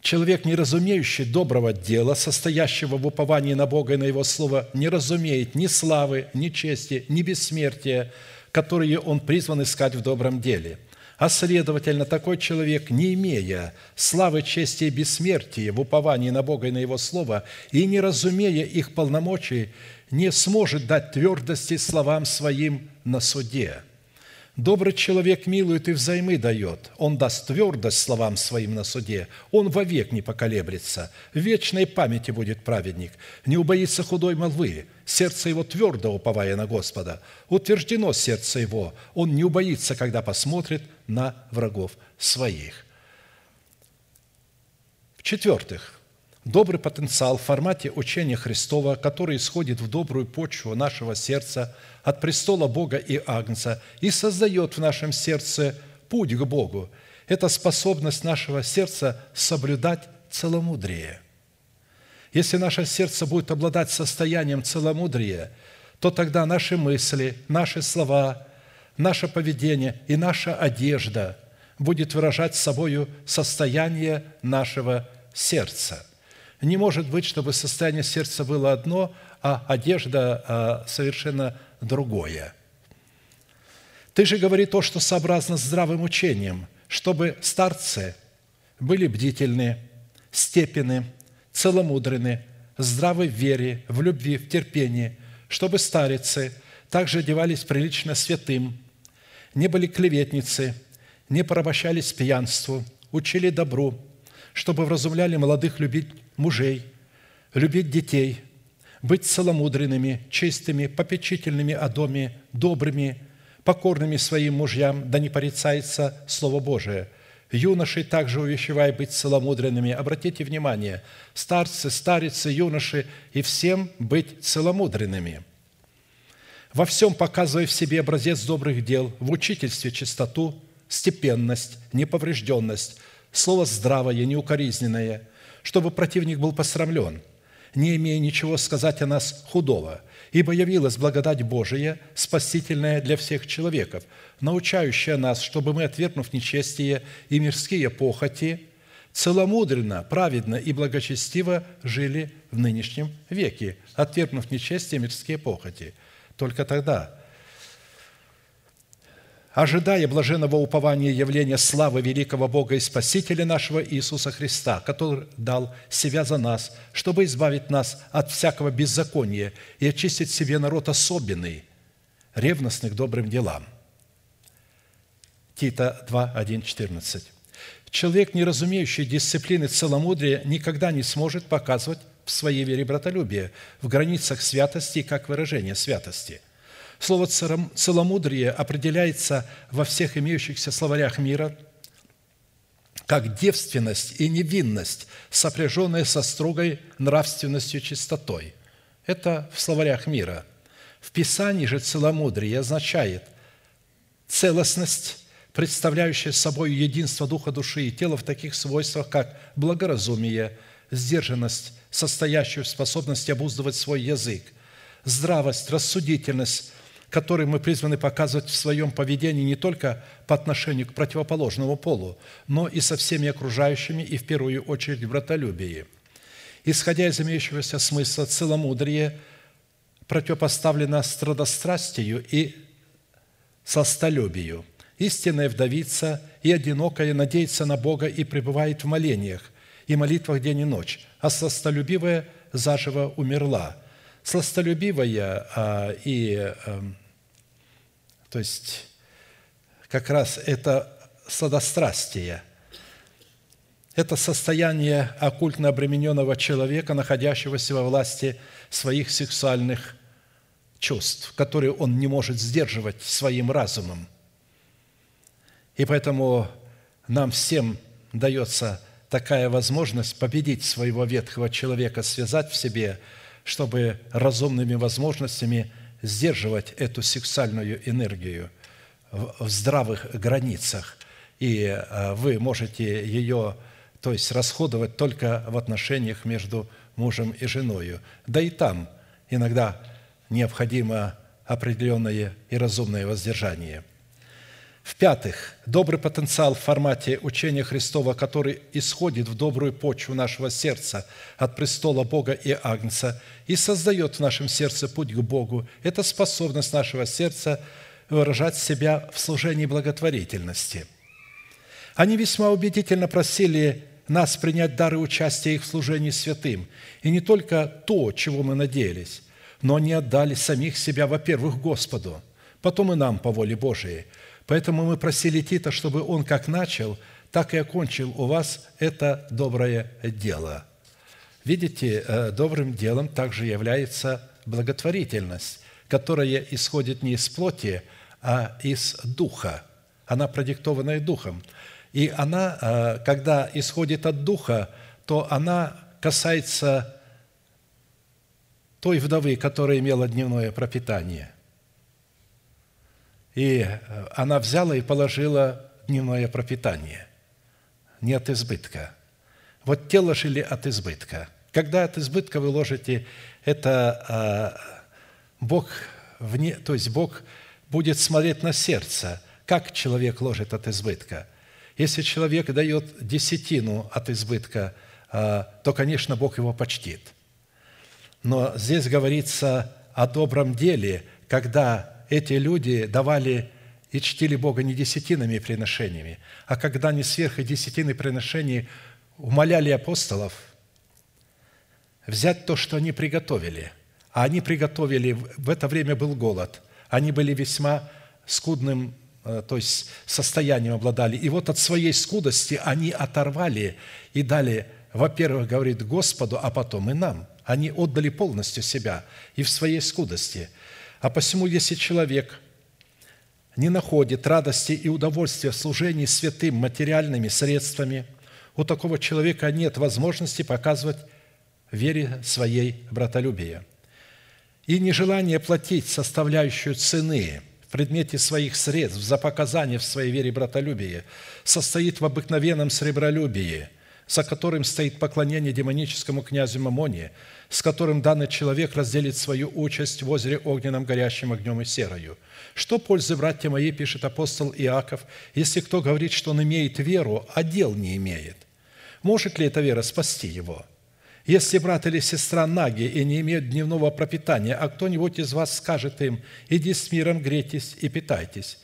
[SPEAKER 1] Человек, не разумеющий доброго дела, состоящего в уповании на Бога и на Его Слово, не разумеет ни славы, ни чести, ни бессмертия, которые он призван искать в добром деле – а следовательно, такой человек, не имея славы, чести и бессмертия в уповании на Бога и на Его Слово, и не разумея их полномочий, не сможет дать твердости словам своим на суде – Добрый человек милует и взаймы дает. Он даст твердость словам своим на суде. Он вовек не поколеблется. В вечной памяти будет праведник. Не убоится худой молвы. Сердце его твердо уповая на Господа. Утверждено сердце его. Он не убоится, когда посмотрит на врагов своих. В-четвертых, добрый потенциал в формате учения Христова, который исходит в добрую почву нашего сердца от престола Бога и Агнца и создает в нашем сердце путь к Богу. Это способность нашего сердца соблюдать целомудрие. Если наше сердце будет обладать состоянием целомудрия, то тогда наши мысли, наши слова, наше поведение и наша одежда будет выражать собою состояние нашего сердца – не может быть, чтобы состояние сердца было одно, а одежда а, совершенно другое. Ты же говори то, что сообразно с здравым учением, чтобы старцы были бдительны, степены, целомудрены, здравы в вере, в любви, в терпении, чтобы старицы также одевались прилично святым, не были клеветницы, не порабощались пьянству, учили добру, чтобы вразумляли молодых любить мужей, любить детей, быть целомудренными, чистыми, попечительными о доме, добрыми, покорными своим мужьям, да не порицается Слово Божие. Юношей также увещевая быть целомудренными. Обратите внимание, старцы, старицы, юноши и всем быть целомудренными. Во всем показывая в себе образец добрых дел, в учительстве чистоту, степенность, неповрежденность, слово здравое, неукоризненное, чтобы противник был посрамлен, не имея ничего сказать о нас худого, ибо явилась благодать Божия, спасительная для всех человеков, научающая нас, чтобы мы, отвергнув нечестие и мирские похоти, целомудренно, праведно и благочестиво жили в нынешнем веке, отвергнув нечестие и мирские похоти. Только тогда ожидая блаженного упования явления славы великого Бога и Спасителя нашего Иисуса Христа, который дал себя за нас, чтобы избавить нас от всякого беззакония и очистить себе народ особенный, ревностный к добрым делам». Тита 2, 1, 14. Человек, не разумеющий дисциплины целомудрия, никогда не сможет показывать в своей вере братолюбие в границах святости как выражение святости – Слово «целомудрие» определяется во всех имеющихся словарях мира как девственность и невинность, сопряженная со строгой нравственностью и чистотой. Это в словарях мира. В Писании же целомудрие означает целостность, представляющая собой единство духа, души и тела в таких свойствах, как благоразумие, сдержанность, состоящую в способности обуздывать свой язык, здравость, рассудительность, который мы призваны показывать в своем поведении не только по отношению к противоположному полу, но и со всеми окружающими и в первую очередь в братолюбии. Исходя из имеющегося смысла, целомудрие противопоставлено страдострастию и состолюбию. Истинная вдовица и одинокая надеется на Бога и пребывает в молениях и молитвах день и ночь, а сластолюбивая заживо умерла. Сластолюбивая а, и а, то есть как раз это сладострастие. Это состояние оккультно обремененного человека, находящегося во власти своих сексуальных чувств, которые он не может сдерживать своим разумом. И поэтому нам всем дается такая возможность победить своего ветхого человека, связать в себе, чтобы разумными возможностями сдерживать эту сексуальную энергию в здравых границах, и э, вы можете ее, то есть расходовать только в отношениях между мужем и женой. Да и там иногда необходимо определенное и разумное воздержание. В-пятых, добрый потенциал в формате учения Христова, который исходит в добрую почву нашего сердца от престола Бога и Агнца и создает в нашем сердце путь к Богу, это способность нашего сердца выражать себя в служении благотворительности. Они весьма убедительно просили нас принять дары участия их в служении святым. И не только то, чего мы надеялись, но они отдали самих себя, во-первых, Господу, потом и нам по воле Божией. Поэтому мы просили Тита, чтобы он как начал, так и окончил у вас это доброе дело. Видите, э, добрым делом также является благотворительность, которая исходит не из плоти, а из духа. Она продиктованная духом. И она, э, когда исходит от духа, то она касается той вдовы, которая имела дневное пропитание. И э, она взяла и положила дневное пропитание. Не от избытка. Вот тело жили от избытка. Когда от избытка вы ложите, это э, Бог, вне, то есть Бог будет смотреть на сердце, как человек ложит от избытка. Если человек дает десятину от избытка, э, то, конечно, Бог его почтит – но здесь говорится о добром деле, когда эти люди давали и чтили Бога не десятинами и приношениями, а когда они сверх и десятины приношений умоляли апостолов взять то, что они приготовили. А они приготовили, в это время был голод, они были весьма скудным, э, то есть состоянием обладали. И вот от своей скудости они оторвали и дали, во-первых, говорит Господу, а потом и нам – они отдали полностью себя и в своей скудости. А посему, если человек не находит радости и удовольствия в служении святым материальными средствами, у такого человека нет возможности показывать вере своей братолюбие. И нежелание платить составляющую цены в предмете своих средств за показания в своей вере братолюбия состоит в обыкновенном сребролюбии, за которым стоит поклонение демоническому князю Мамоне – с которым данный человек разделит свою участь в озере огненном, горящим огнем и серою. Что пользы, братья мои, пишет апостол Иаков, если кто говорит, что он имеет веру, а дел не имеет? Может ли эта вера спасти его? Если брат или сестра наги и не имеют дневного пропитания, а кто-нибудь из вас скажет им, иди с миром, грейтесь и питайтесь,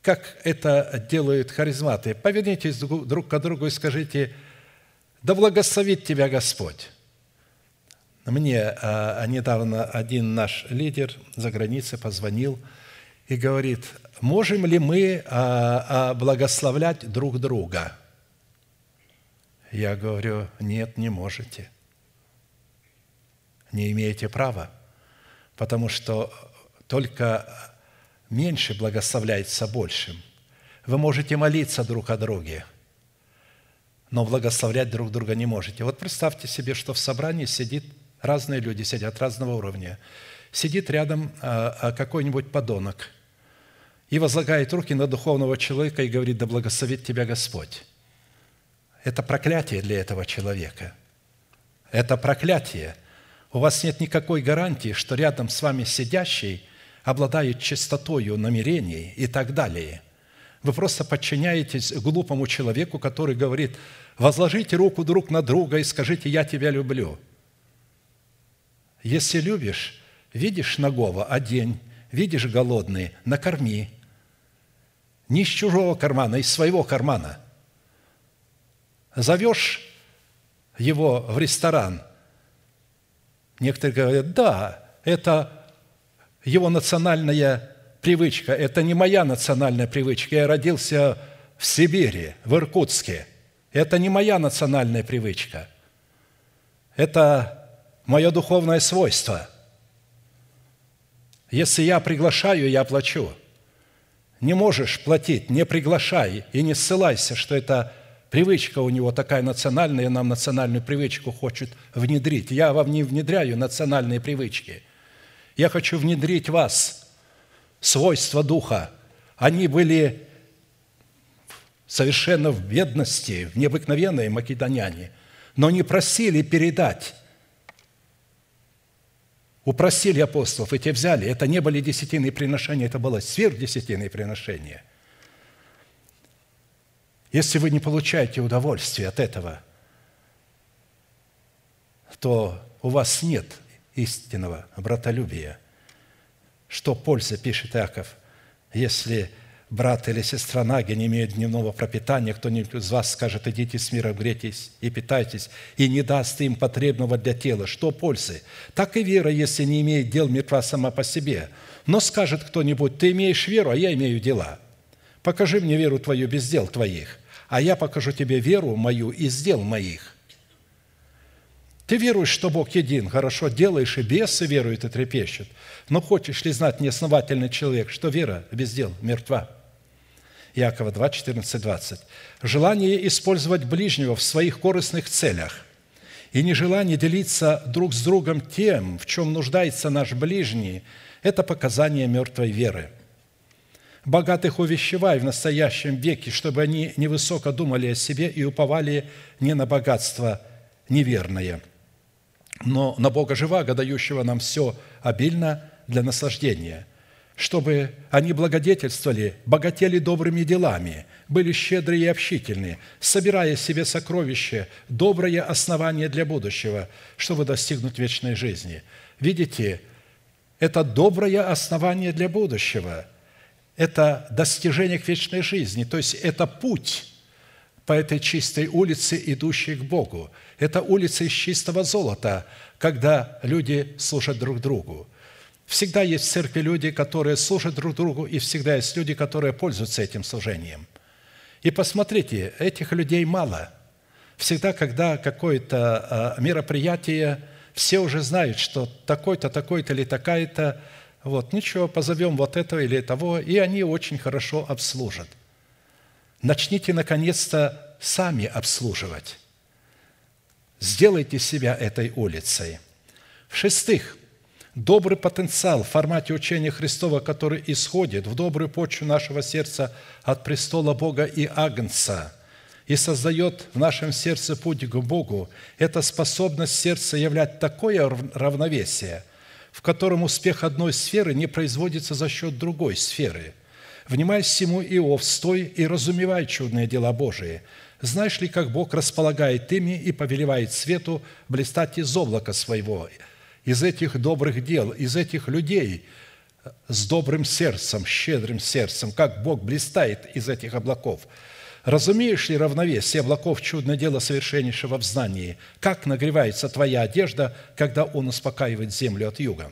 [SPEAKER 1] как это делают харизматы, повернитесь друг к другу и скажите, да благословит тебя Господь. Мне а, недавно один наш лидер за границей позвонил и говорит, можем ли мы а, а, благословлять друг друга? Я говорю, нет, не можете. Не имеете права, потому что только меньше благословляется большим. Вы можете молиться друг о друге, но благословлять друг друга не можете. Вот представьте себе, что в собрании сидит Разные люди сидят разного уровня. Сидит рядом а, а, какой-нибудь подонок и возлагает руки на духовного человека и говорит, да благословит тебя Господь. Это проклятие для этого человека. Это проклятие. У вас нет никакой гарантии, что рядом с вами сидящий обладает чистотою намерений и так далее. Вы просто подчиняетесь глупому человеку, который говорит, возложите руку друг на друга и скажите, я тебя люблю – если любишь, видишь нагого – одень, видишь голодный – накорми. Не из чужого кармана, а из своего кармана. Зовешь его в ресторан. Некоторые говорят, да, это его национальная привычка. Это не моя национальная привычка. Я родился в Сибири, в Иркутске. Это не моя национальная привычка. Это мое духовное свойство. Если я приглашаю, я плачу. Не можешь платить, не приглашай и не ссылайся, что это привычка у него такая национальная, и нам национальную привычку хочет внедрить. Я вам не внедряю национальные привычки. Я хочу внедрить вас, свойства Духа. Они были совершенно в бедности, в необыкновенные македоняне, но не просили передать упросили апостолов, и те взяли. Это не были десятинные приношения, это было сверхдесятинные приношения. Если вы не получаете удовольствие от этого, то у вас нет истинного братолюбия. Что польза, пишет Иаков, если брат или сестра Наги не имеют дневного пропитания, кто-нибудь из вас скажет, идите с миром, грейтесь и питайтесь, и не даст им потребного для тела. Что пользы? Так и вера, если не имеет дел, мертва сама по себе. Но скажет кто-нибудь, ты имеешь веру, а я имею дела. Покажи мне веру твою без дел твоих, а я покажу тебе веру мою из дел моих. Ты веруешь, что Бог един, хорошо делаешь, и бесы веруют и трепещут. Но хочешь ли знать, неосновательный человек, что вера без дел мертва? Иакова 2, 14, 20. Желание использовать ближнего в своих корыстных целях и нежелание делиться друг с другом тем, в чем нуждается наш ближний, это показание мертвой веры. Богатых увещевай в настоящем веке, чтобы они невысоко думали о себе и уповали не на богатство неверное, но на Бога живаго, дающего нам все обильно для наслаждения – чтобы они благодетельствовали, богатели добрыми делами, были щедрые и общительные, собирая себе сокровища, доброе основание для будущего, чтобы достигнуть вечной жизни. Видите, это доброе основание для будущего. Это достижение к вечной жизни. То есть это путь по этой чистой улице, идущей к Богу. Это улица из чистого золота, когда люди служат друг другу – Всегда есть в церкви люди, которые служат друг другу, и всегда есть люди, которые пользуются этим служением. И посмотрите, этих людей мало. Всегда, когда какое-то а, мероприятие, все уже знают, что такой-то, такой-то или такая-то, вот, ничего, позовем вот этого или того, и они очень хорошо обслужат. Начните, наконец-то, сами обслуживать. Сделайте себя этой улицей. В-шестых, добрый потенциал в формате учения Христова, который исходит в добрую почву нашего сердца от престола Бога и Агнца и создает в нашем сердце путь к Богу, это способность сердца являть такое равновесие, в котором успех одной сферы не производится за счет другой сферы. Внимай всему, Иов, стой и разумевай чудные дела Божии. Знаешь ли, как Бог располагает ими и повелевает свету блистать из облака своего – из этих добрых дел, из этих людей с добрым сердцем, щедрым сердцем, как Бог блистает из этих облаков. Разумеешь ли равновесие облаков чудное дело совершеннейшего в знании? Как нагревается твоя одежда, когда Он успокаивает землю от юга?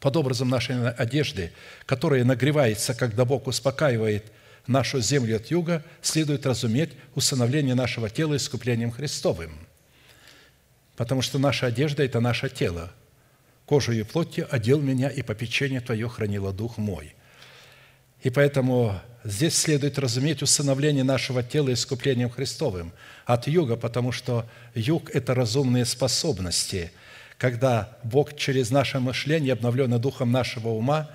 [SPEAKER 1] Под образом нашей одежды, которая нагревается, когда Бог успокаивает нашу землю от юга, следует разуметь усыновление нашего тела искуплением Христовым – потому что наша одежда – это наше тело. Кожу и плотью одел меня, и попечение Твое хранило Дух мой». И поэтому здесь следует разуметь усыновление нашего тела искуплением Христовым от юга, потому что юг – это разумные способности, когда Бог через наше мышление, обновленное духом нашего ума,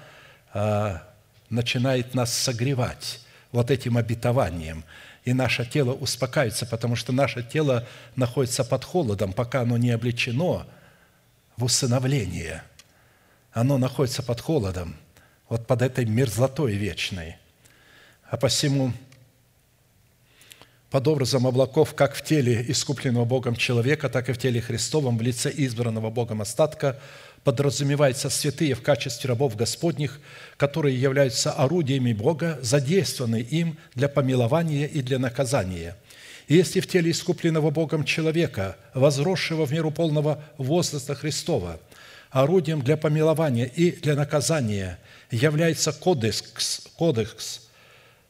[SPEAKER 1] а, начинает нас согревать вот этим обетованием – и наше тело успокаивается, потому что наше тело находится под холодом, пока оно не облечено в усыновление. Оно находится под холодом, вот под этой мерзлотой вечной. А посему под образом облаков, как в теле искупленного Богом человека, так и в теле Христовом, в лице избранного Богом остатка – подразумевается святые в качестве рабов Господних, которые являются орудиями Бога, задействованные им для помилования и для наказания. И если в теле искупленного Богом человека, возросшего в меру полного возраста Христова, орудием для помилования и для наказания является кодекс, кодекс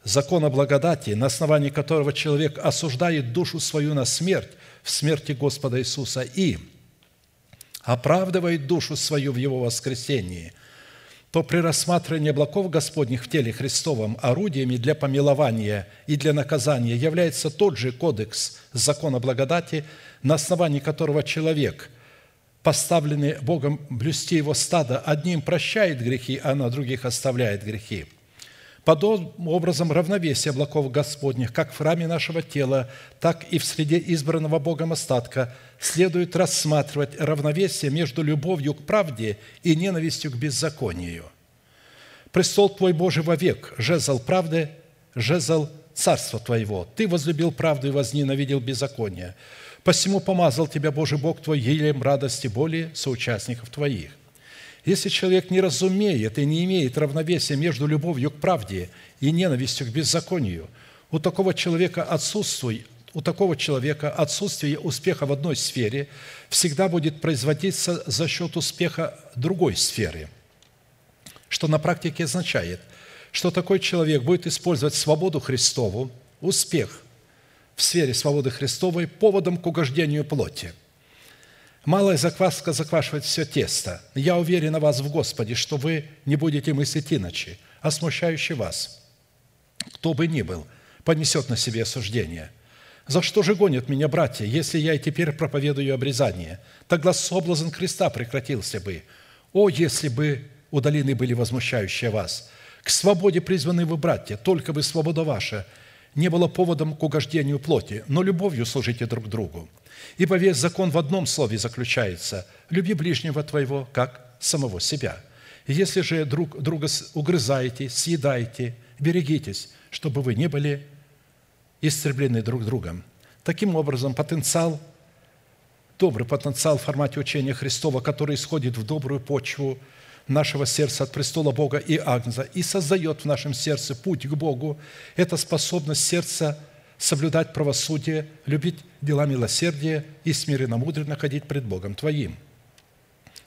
[SPEAKER 1] закона благодати, на основании которого человек осуждает душу свою на смерть в смерти Господа Иисуса и – оправдывает душу свою в Его воскресении, то при рассматривании облаков Господних в теле Христовом орудиями для помилования и для наказания является тот же кодекс закона благодати, на основании которого человек, поставленный Богом блюсти его стадо, одним прощает грехи, а на других оставляет грехи. Подобным образом равновесие облаков Господних, как в храме нашего тела, так и в среде избранного Богом остатка, следует рассматривать равновесие между любовью к правде и ненавистью к беззаконию. Престол Твой Божий вовек, жезл правды, жезл царства Твоего. Ты возлюбил правду и возненавидел беззаконие. Посему помазал Тебя Божий Бог Твой елем радости боли соучастников Твоих. Если человек не разумеет и не имеет равновесия между любовью к правде и ненавистью к беззаконию, у такого человека отсутствует у такого человека отсутствие успеха в одной сфере всегда будет производиться за счет успеха другой сферы, что на практике означает, что такой человек будет использовать свободу Христову, успех в сфере свободы Христовой поводом к угождению плоти – Малая закваска заквашивает все тесто. Я уверен на вас в Господе, что вы не будете мыслить иначе, а смущающий вас, кто бы ни был, понесет на себе осуждение. За что же гонят меня братья, если я и теперь проповедую обрезание? Тогда соблазн креста прекратился бы. О, если бы удалены были возмущающие вас! К свободе призваны вы, братья, только бы свобода ваша не была поводом к угождению плоти, но любовью служите друг другу. Ибо весь закон в одном слове заключается – люби ближнего твоего, как самого себя. И если же друг друга угрызаете, съедаете, берегитесь, чтобы вы не были истреблены друг другом. Таким образом, потенциал, добрый потенциал в формате учения Христова, который исходит в добрую почву нашего сердца от престола Бога и Агнца и создает в нашем сердце путь к Богу, это способность сердца – соблюдать правосудие, любить дела милосердия и смиренно мудренно ходить пред Богом твоим.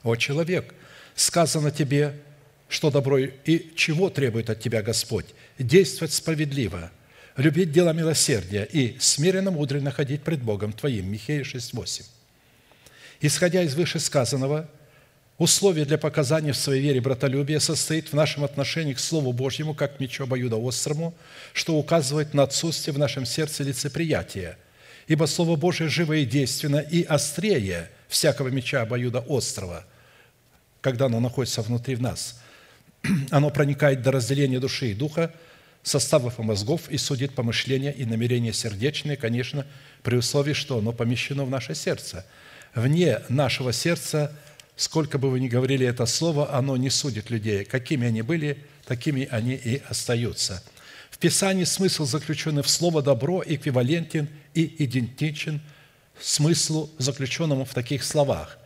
[SPEAKER 1] О человек, сказано тебе, что добро и чего требует от тебя Господь? Действовать справедливо, любить дела милосердия и смиренно мудренно ходить пред Богом твоим. Михея 6,8. Исходя из вышесказанного – Условие для показания в своей вере братолюбия состоит в нашем отношении к Слову Божьему, как к мечу обоюдоострому, что указывает на отсутствие в нашем сердце лицеприятия. Ибо Слово Божие живо и действенно, и острее всякого меча обоюдоострого, когда оно находится внутри в нас. Оно проникает до разделения души и духа, составов и мозгов и судит помышления и намерения сердечные, конечно, при условии, что оно помещено в наше сердце. Вне нашего сердца – сколько бы вы ни говорили это слово, оно не судит людей. Какими они были, такими они и остаются. В Писании смысл, заключенный в слово «добро», эквивалентен и идентичен смыслу, заключенному в таких словах.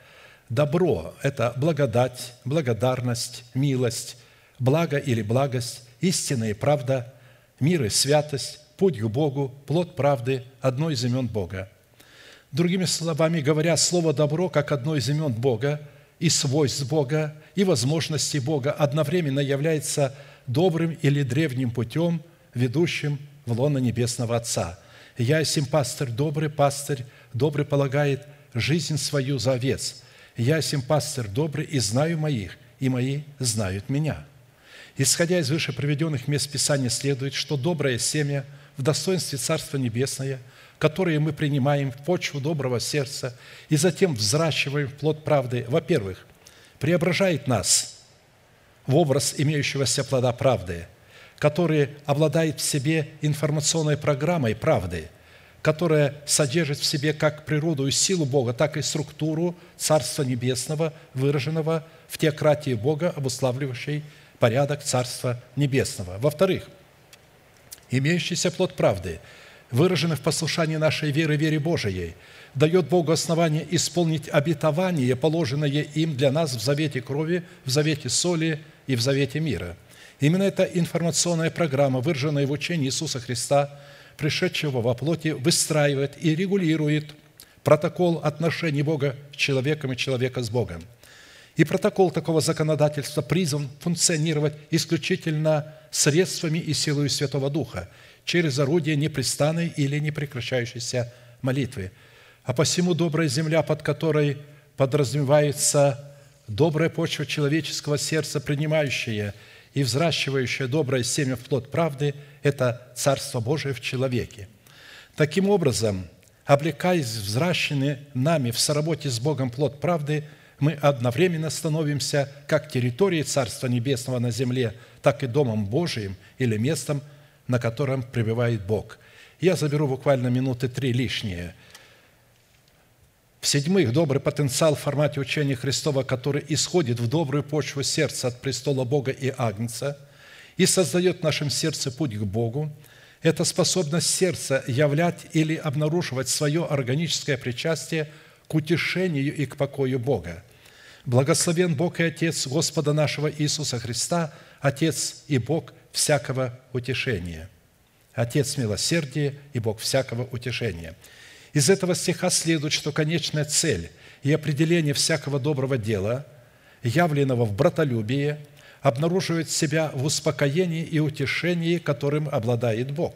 [SPEAKER 1] Добро – это благодать, благодарность, милость, благо или благость, истина и правда, мир и святость, путь к Богу, плод правды, одно из имен Бога. Другими словами говоря, слово «добро» как одно из имен Бога – и свойств Бога, и возможностей Бога одновременно является добрым или древним путем, ведущим в лоно Небесного Отца. «Я сим пастырь, добрый пастырь, добрый полагает жизнь свою за овец. Я сим пастырь добрый и знаю моих, и мои знают меня». Исходя из выше приведенных мест Писания следует, что доброе семя в достоинстве Царства Небесное – которые мы принимаем в почву доброго сердца и затем взращиваем в плод правды, во-первых, преображает нас в образ имеющегося плода правды, который обладает в себе информационной программой правды, которая содержит в себе как природу и силу Бога, так и структуру Царства Небесного, выраженного в теократии Бога, обуславливающей порядок Царства Небесного. Во-вторых, имеющийся плод правды – выражены в послушании нашей веры, вере Божией, дает Богу основание исполнить обетование, положенное им для нас в завете крови, в завете соли и в завете мира. Именно эта информационная программа, выраженная в учении Иисуса Христа, пришедшего во плоти, выстраивает и регулирует протокол отношений Бога с человеком и человека с Богом. И протокол такого законодательства призван функционировать исключительно средствами и силой Святого Духа – через орудие непрестанной или непрекращающейся молитвы. А посему добрая земля, под которой подразумевается добрая почва человеческого сердца, принимающая и взращивающая доброе семя в плод правды – это Царство Божие в человеке. Таким образом, облекаясь взращенный нами в соработе с Богом плод правды, мы одновременно становимся как территорией Царства Небесного на земле, так и Домом Божиим или местом, на котором пребывает Бог. Я заберу буквально минуты три лишние. В-седьмых, добрый потенциал в формате учения Христова, который исходит в добрую почву сердца от престола Бога и Агнца и создает в нашем сердце путь к Богу, это способность сердца являть или обнаруживать свое органическое причастие к утешению и к покою Бога. Благословен Бог и Отец Господа нашего Иисуса Христа, Отец и Бог всякого утешения. Отец милосердия и Бог всякого утешения. Из этого стиха следует, что конечная цель и определение всякого доброго дела, явленного в братолюбии, обнаруживает себя в успокоении и утешении, которым обладает Бог.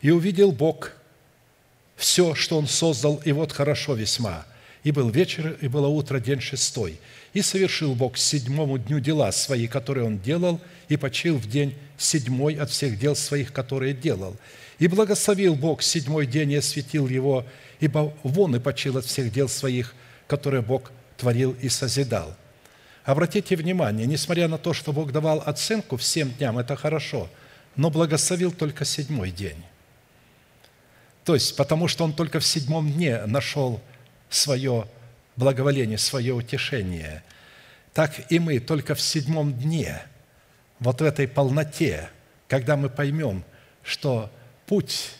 [SPEAKER 1] «И увидел Бог все, что Он создал, и вот хорошо весьма. И был вечер, и было утро, день шестой. И совершил Бог седьмому дню дела свои, которые Он делал, и почил в день седьмой от всех дел своих, которые делал. И благословил Бог седьмой день и осветил его, ибо вон и почил от всех дел своих, которые Бог творил и созидал. Обратите внимание, несмотря на то, что Бог давал оценку всем дням, это хорошо, но благословил только седьмой день. То есть, потому что Он только в седьмом дне нашел свое благоволение, свое утешение. Так и мы только в седьмом дне, вот в этой полноте, когда мы поймем, что путь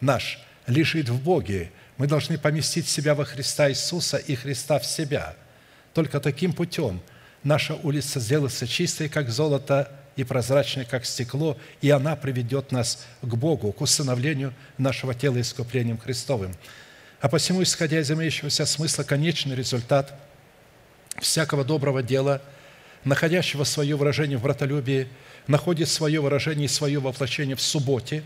[SPEAKER 1] наш лежит в Боге, мы должны поместить себя во Христа Иисуса и Христа в себя. Только таким путем наша улица сделается чистой, как золото, и прозрачной, как стекло, и она приведет нас к Богу, к усыновлению нашего тела искуплением Христовым. А посему, исходя из имеющегося смысла, конечный результат всякого доброго дела, находящего свое выражение в братолюбии, находит свое выражение и свое воплощение в субботе,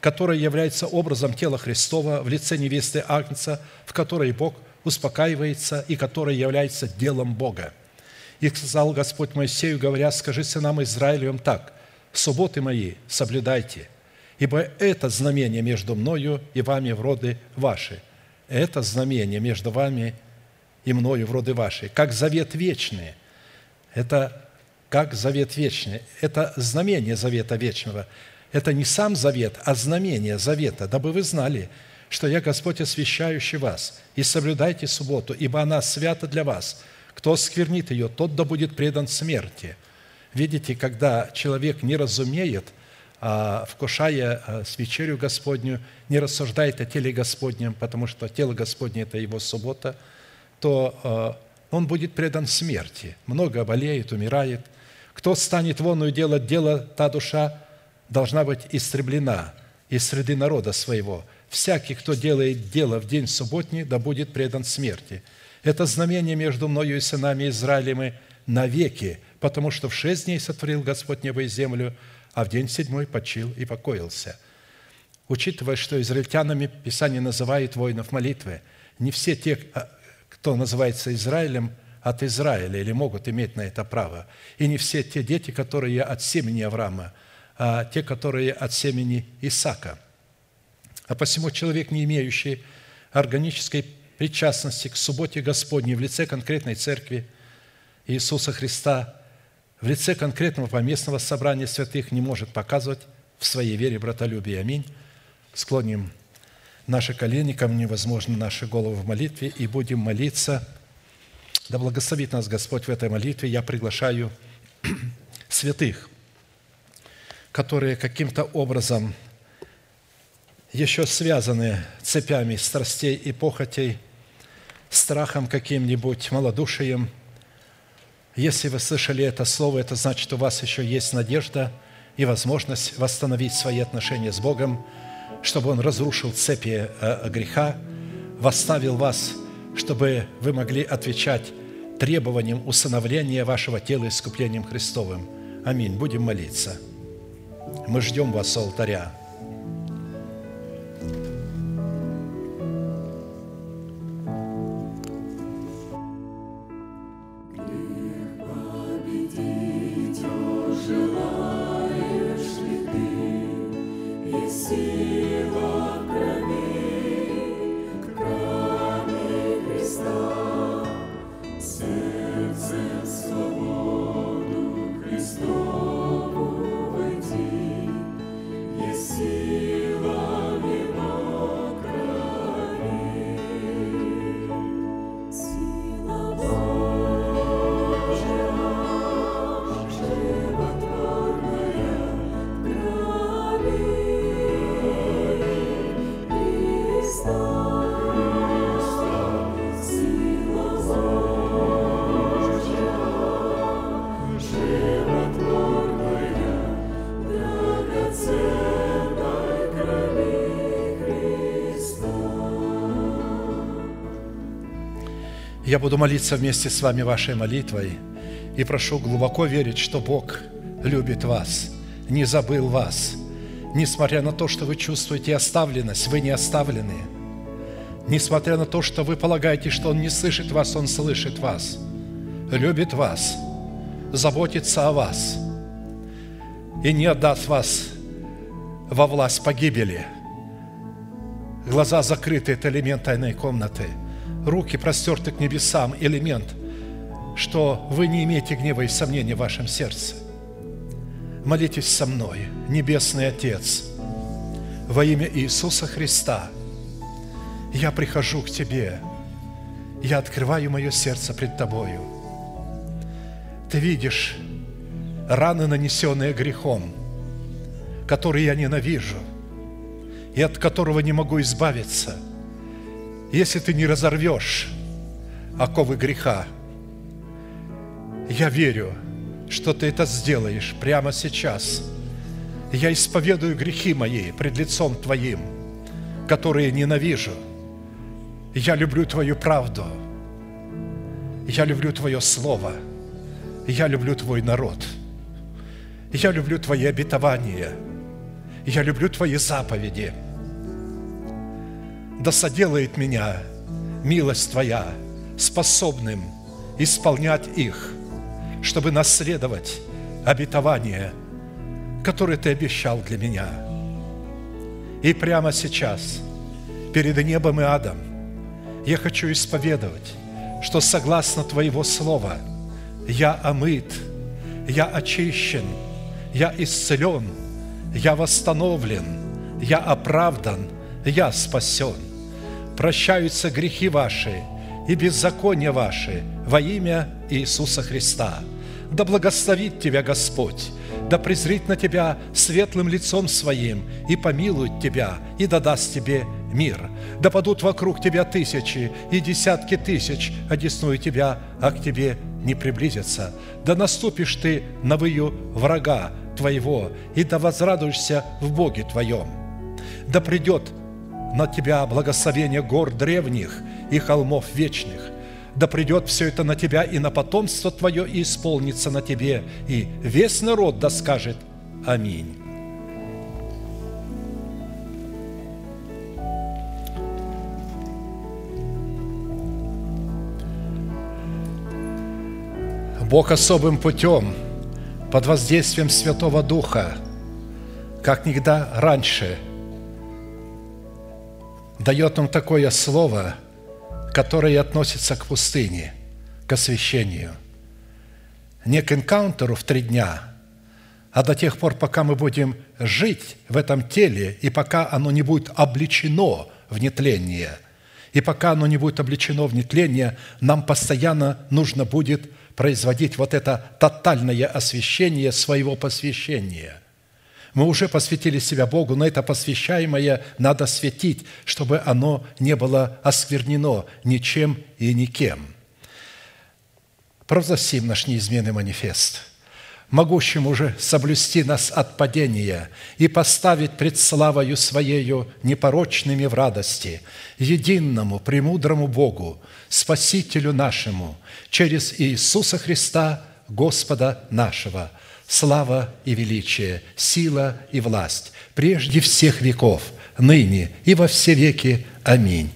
[SPEAKER 1] которая является образом тела Христова в лице невесты Агнца, в которой Бог успокаивается и которая является делом Бога. И сказал Господь Моисею, говоря, «Скажи сынам Израилевым так, субботы мои соблюдайте, ибо это знамение между мною и вами в роды ваши, это знамение между вами и мною в роды ваши, как завет вечный. Это как завет вечный. Это знамение завета вечного. Это не сам завет, а знамение завета, дабы вы знали, что я Господь, освящающий вас, и соблюдайте субботу, ибо она свята для вас. Кто сквернит ее, тот да будет предан смерти». Видите, когда человек не разумеет – вкушая а, с вечерю Господню, не рассуждает о теле Господнем, потому что тело Господне – это его суббота, то а, он будет предан смерти. Много болеет, умирает. Кто станет вонную делать дело, та душа должна быть истреблена из среды народа своего. Всякий, кто делает дело в день субботний, да будет предан смерти. Это знамение между мною и сынами Израилевыми навеки, потому что в шесть дней сотворил Господь небо и землю – а в день седьмой почил и покоился. Учитывая, что израильтянами Писание называет воинов молитвы, не все те, а, кто называется Израилем, от Израиля или могут иметь на это право. И не все те дети, которые от семени Авраама, а те, которые от семени Исака. А посему человек, не имеющий органической причастности к субботе Господней в лице конкретной церкви Иисуса Христа, в лице конкретного поместного собрания святых не может показывать в своей вере братолюбие. Аминь. Склоним наши колени ко мне, возможно, наши головы в молитве и будем молиться. Да благословит нас Господь в этой молитве. Я приглашаю святых, которые каким-то образом еще связаны цепями страстей и похотей, страхом каким-нибудь, малодушием – если вы слышали это слово, это значит, у вас еще есть надежда и возможность восстановить свои отношения с Богом, чтобы Он разрушил цепи э, греха, восставил вас, чтобы вы могли отвечать требованиям усыновления вашего тела искуплением Христовым. Аминь. Будем молиться. Мы ждем вас у алтаря. Я буду молиться вместе с вами вашей молитвой и прошу глубоко верить, что Бог любит вас, не забыл вас. Несмотря на то, что вы чувствуете оставленность, вы не оставлены. Несмотря на то, что вы полагаете, что Он не слышит вас, Он слышит вас, любит вас, заботится о вас и не отдаст вас во власть погибели. Глаза закрыты – это элемент тайной комнаты. Руки простерты к небесам – элемент, что вы не имеете гнева и сомнений в вашем сердце. Молитесь со мной, Небесный Отец, во имя Иисуса Христа. Я прихожу к Тебе, я открываю мое сердце пред Тобою. Ты видишь раны, нанесенные грехом – который я ненавижу и от которого не могу избавиться, если ты не разорвешь оковы греха, я верю, что ты это сделаешь прямо сейчас. Я исповедую грехи мои пред лицом Твоим, которые ненавижу. Я люблю Твою правду. Я люблю Твое Слово. Я люблю Твой народ. Я люблю Твои обетования – я люблю Твои заповеди. Да соделает меня милость Твоя способным исполнять их, чтобы наследовать обетование, которое Ты обещал для меня. И прямо сейчас, перед небом и адом, я хочу исповедовать, что согласно Твоего Слова я омыт, я очищен, я исцелен – я восстановлен, я оправдан, я спасен. Прощаются грехи ваши и беззакония ваши во имя Иисуса Христа. Да благословит тебя Господь, да презрит на тебя светлым лицом своим и помилует тебя, и да даст тебе мир. Да падут вокруг тебя тысячи и десятки тысяч, одесную тебя, а к тебе не приблизятся. Да наступишь ты на выю врага, твоего, и да возрадуешься в Боге твоем. Да придет на тебя благословение гор древних и холмов вечных. Да придет все это на тебя и на потомство твое, и исполнится на тебе, и весь народ да скажет Аминь. Бог особым путем – под воздействием Святого Духа, как никогда раньше, дает нам такое слово, которое относится к пустыне, к освящению. Не к энкаунтеру в три дня, а до тех пор, пока мы будем жить в этом теле, и пока оно не будет обличено в нетление, и пока оно не будет обличено в нетление, нам постоянно нужно будет производить вот это тотальное освящение своего посвящения. Мы уже посвятили себя Богу, но это посвящаемое надо светить, чтобы оно не было осквернено ничем и никем. Провозгласим наш неизменный манифест – могущим уже соблюсти нас от падения и поставить пред славою Своею непорочными в радости, единому, премудрому Богу, Спасителю нашему, через Иисуса Христа, Господа нашего, слава и величие, сила и власть, прежде всех веков, ныне и во все веки. Аминь.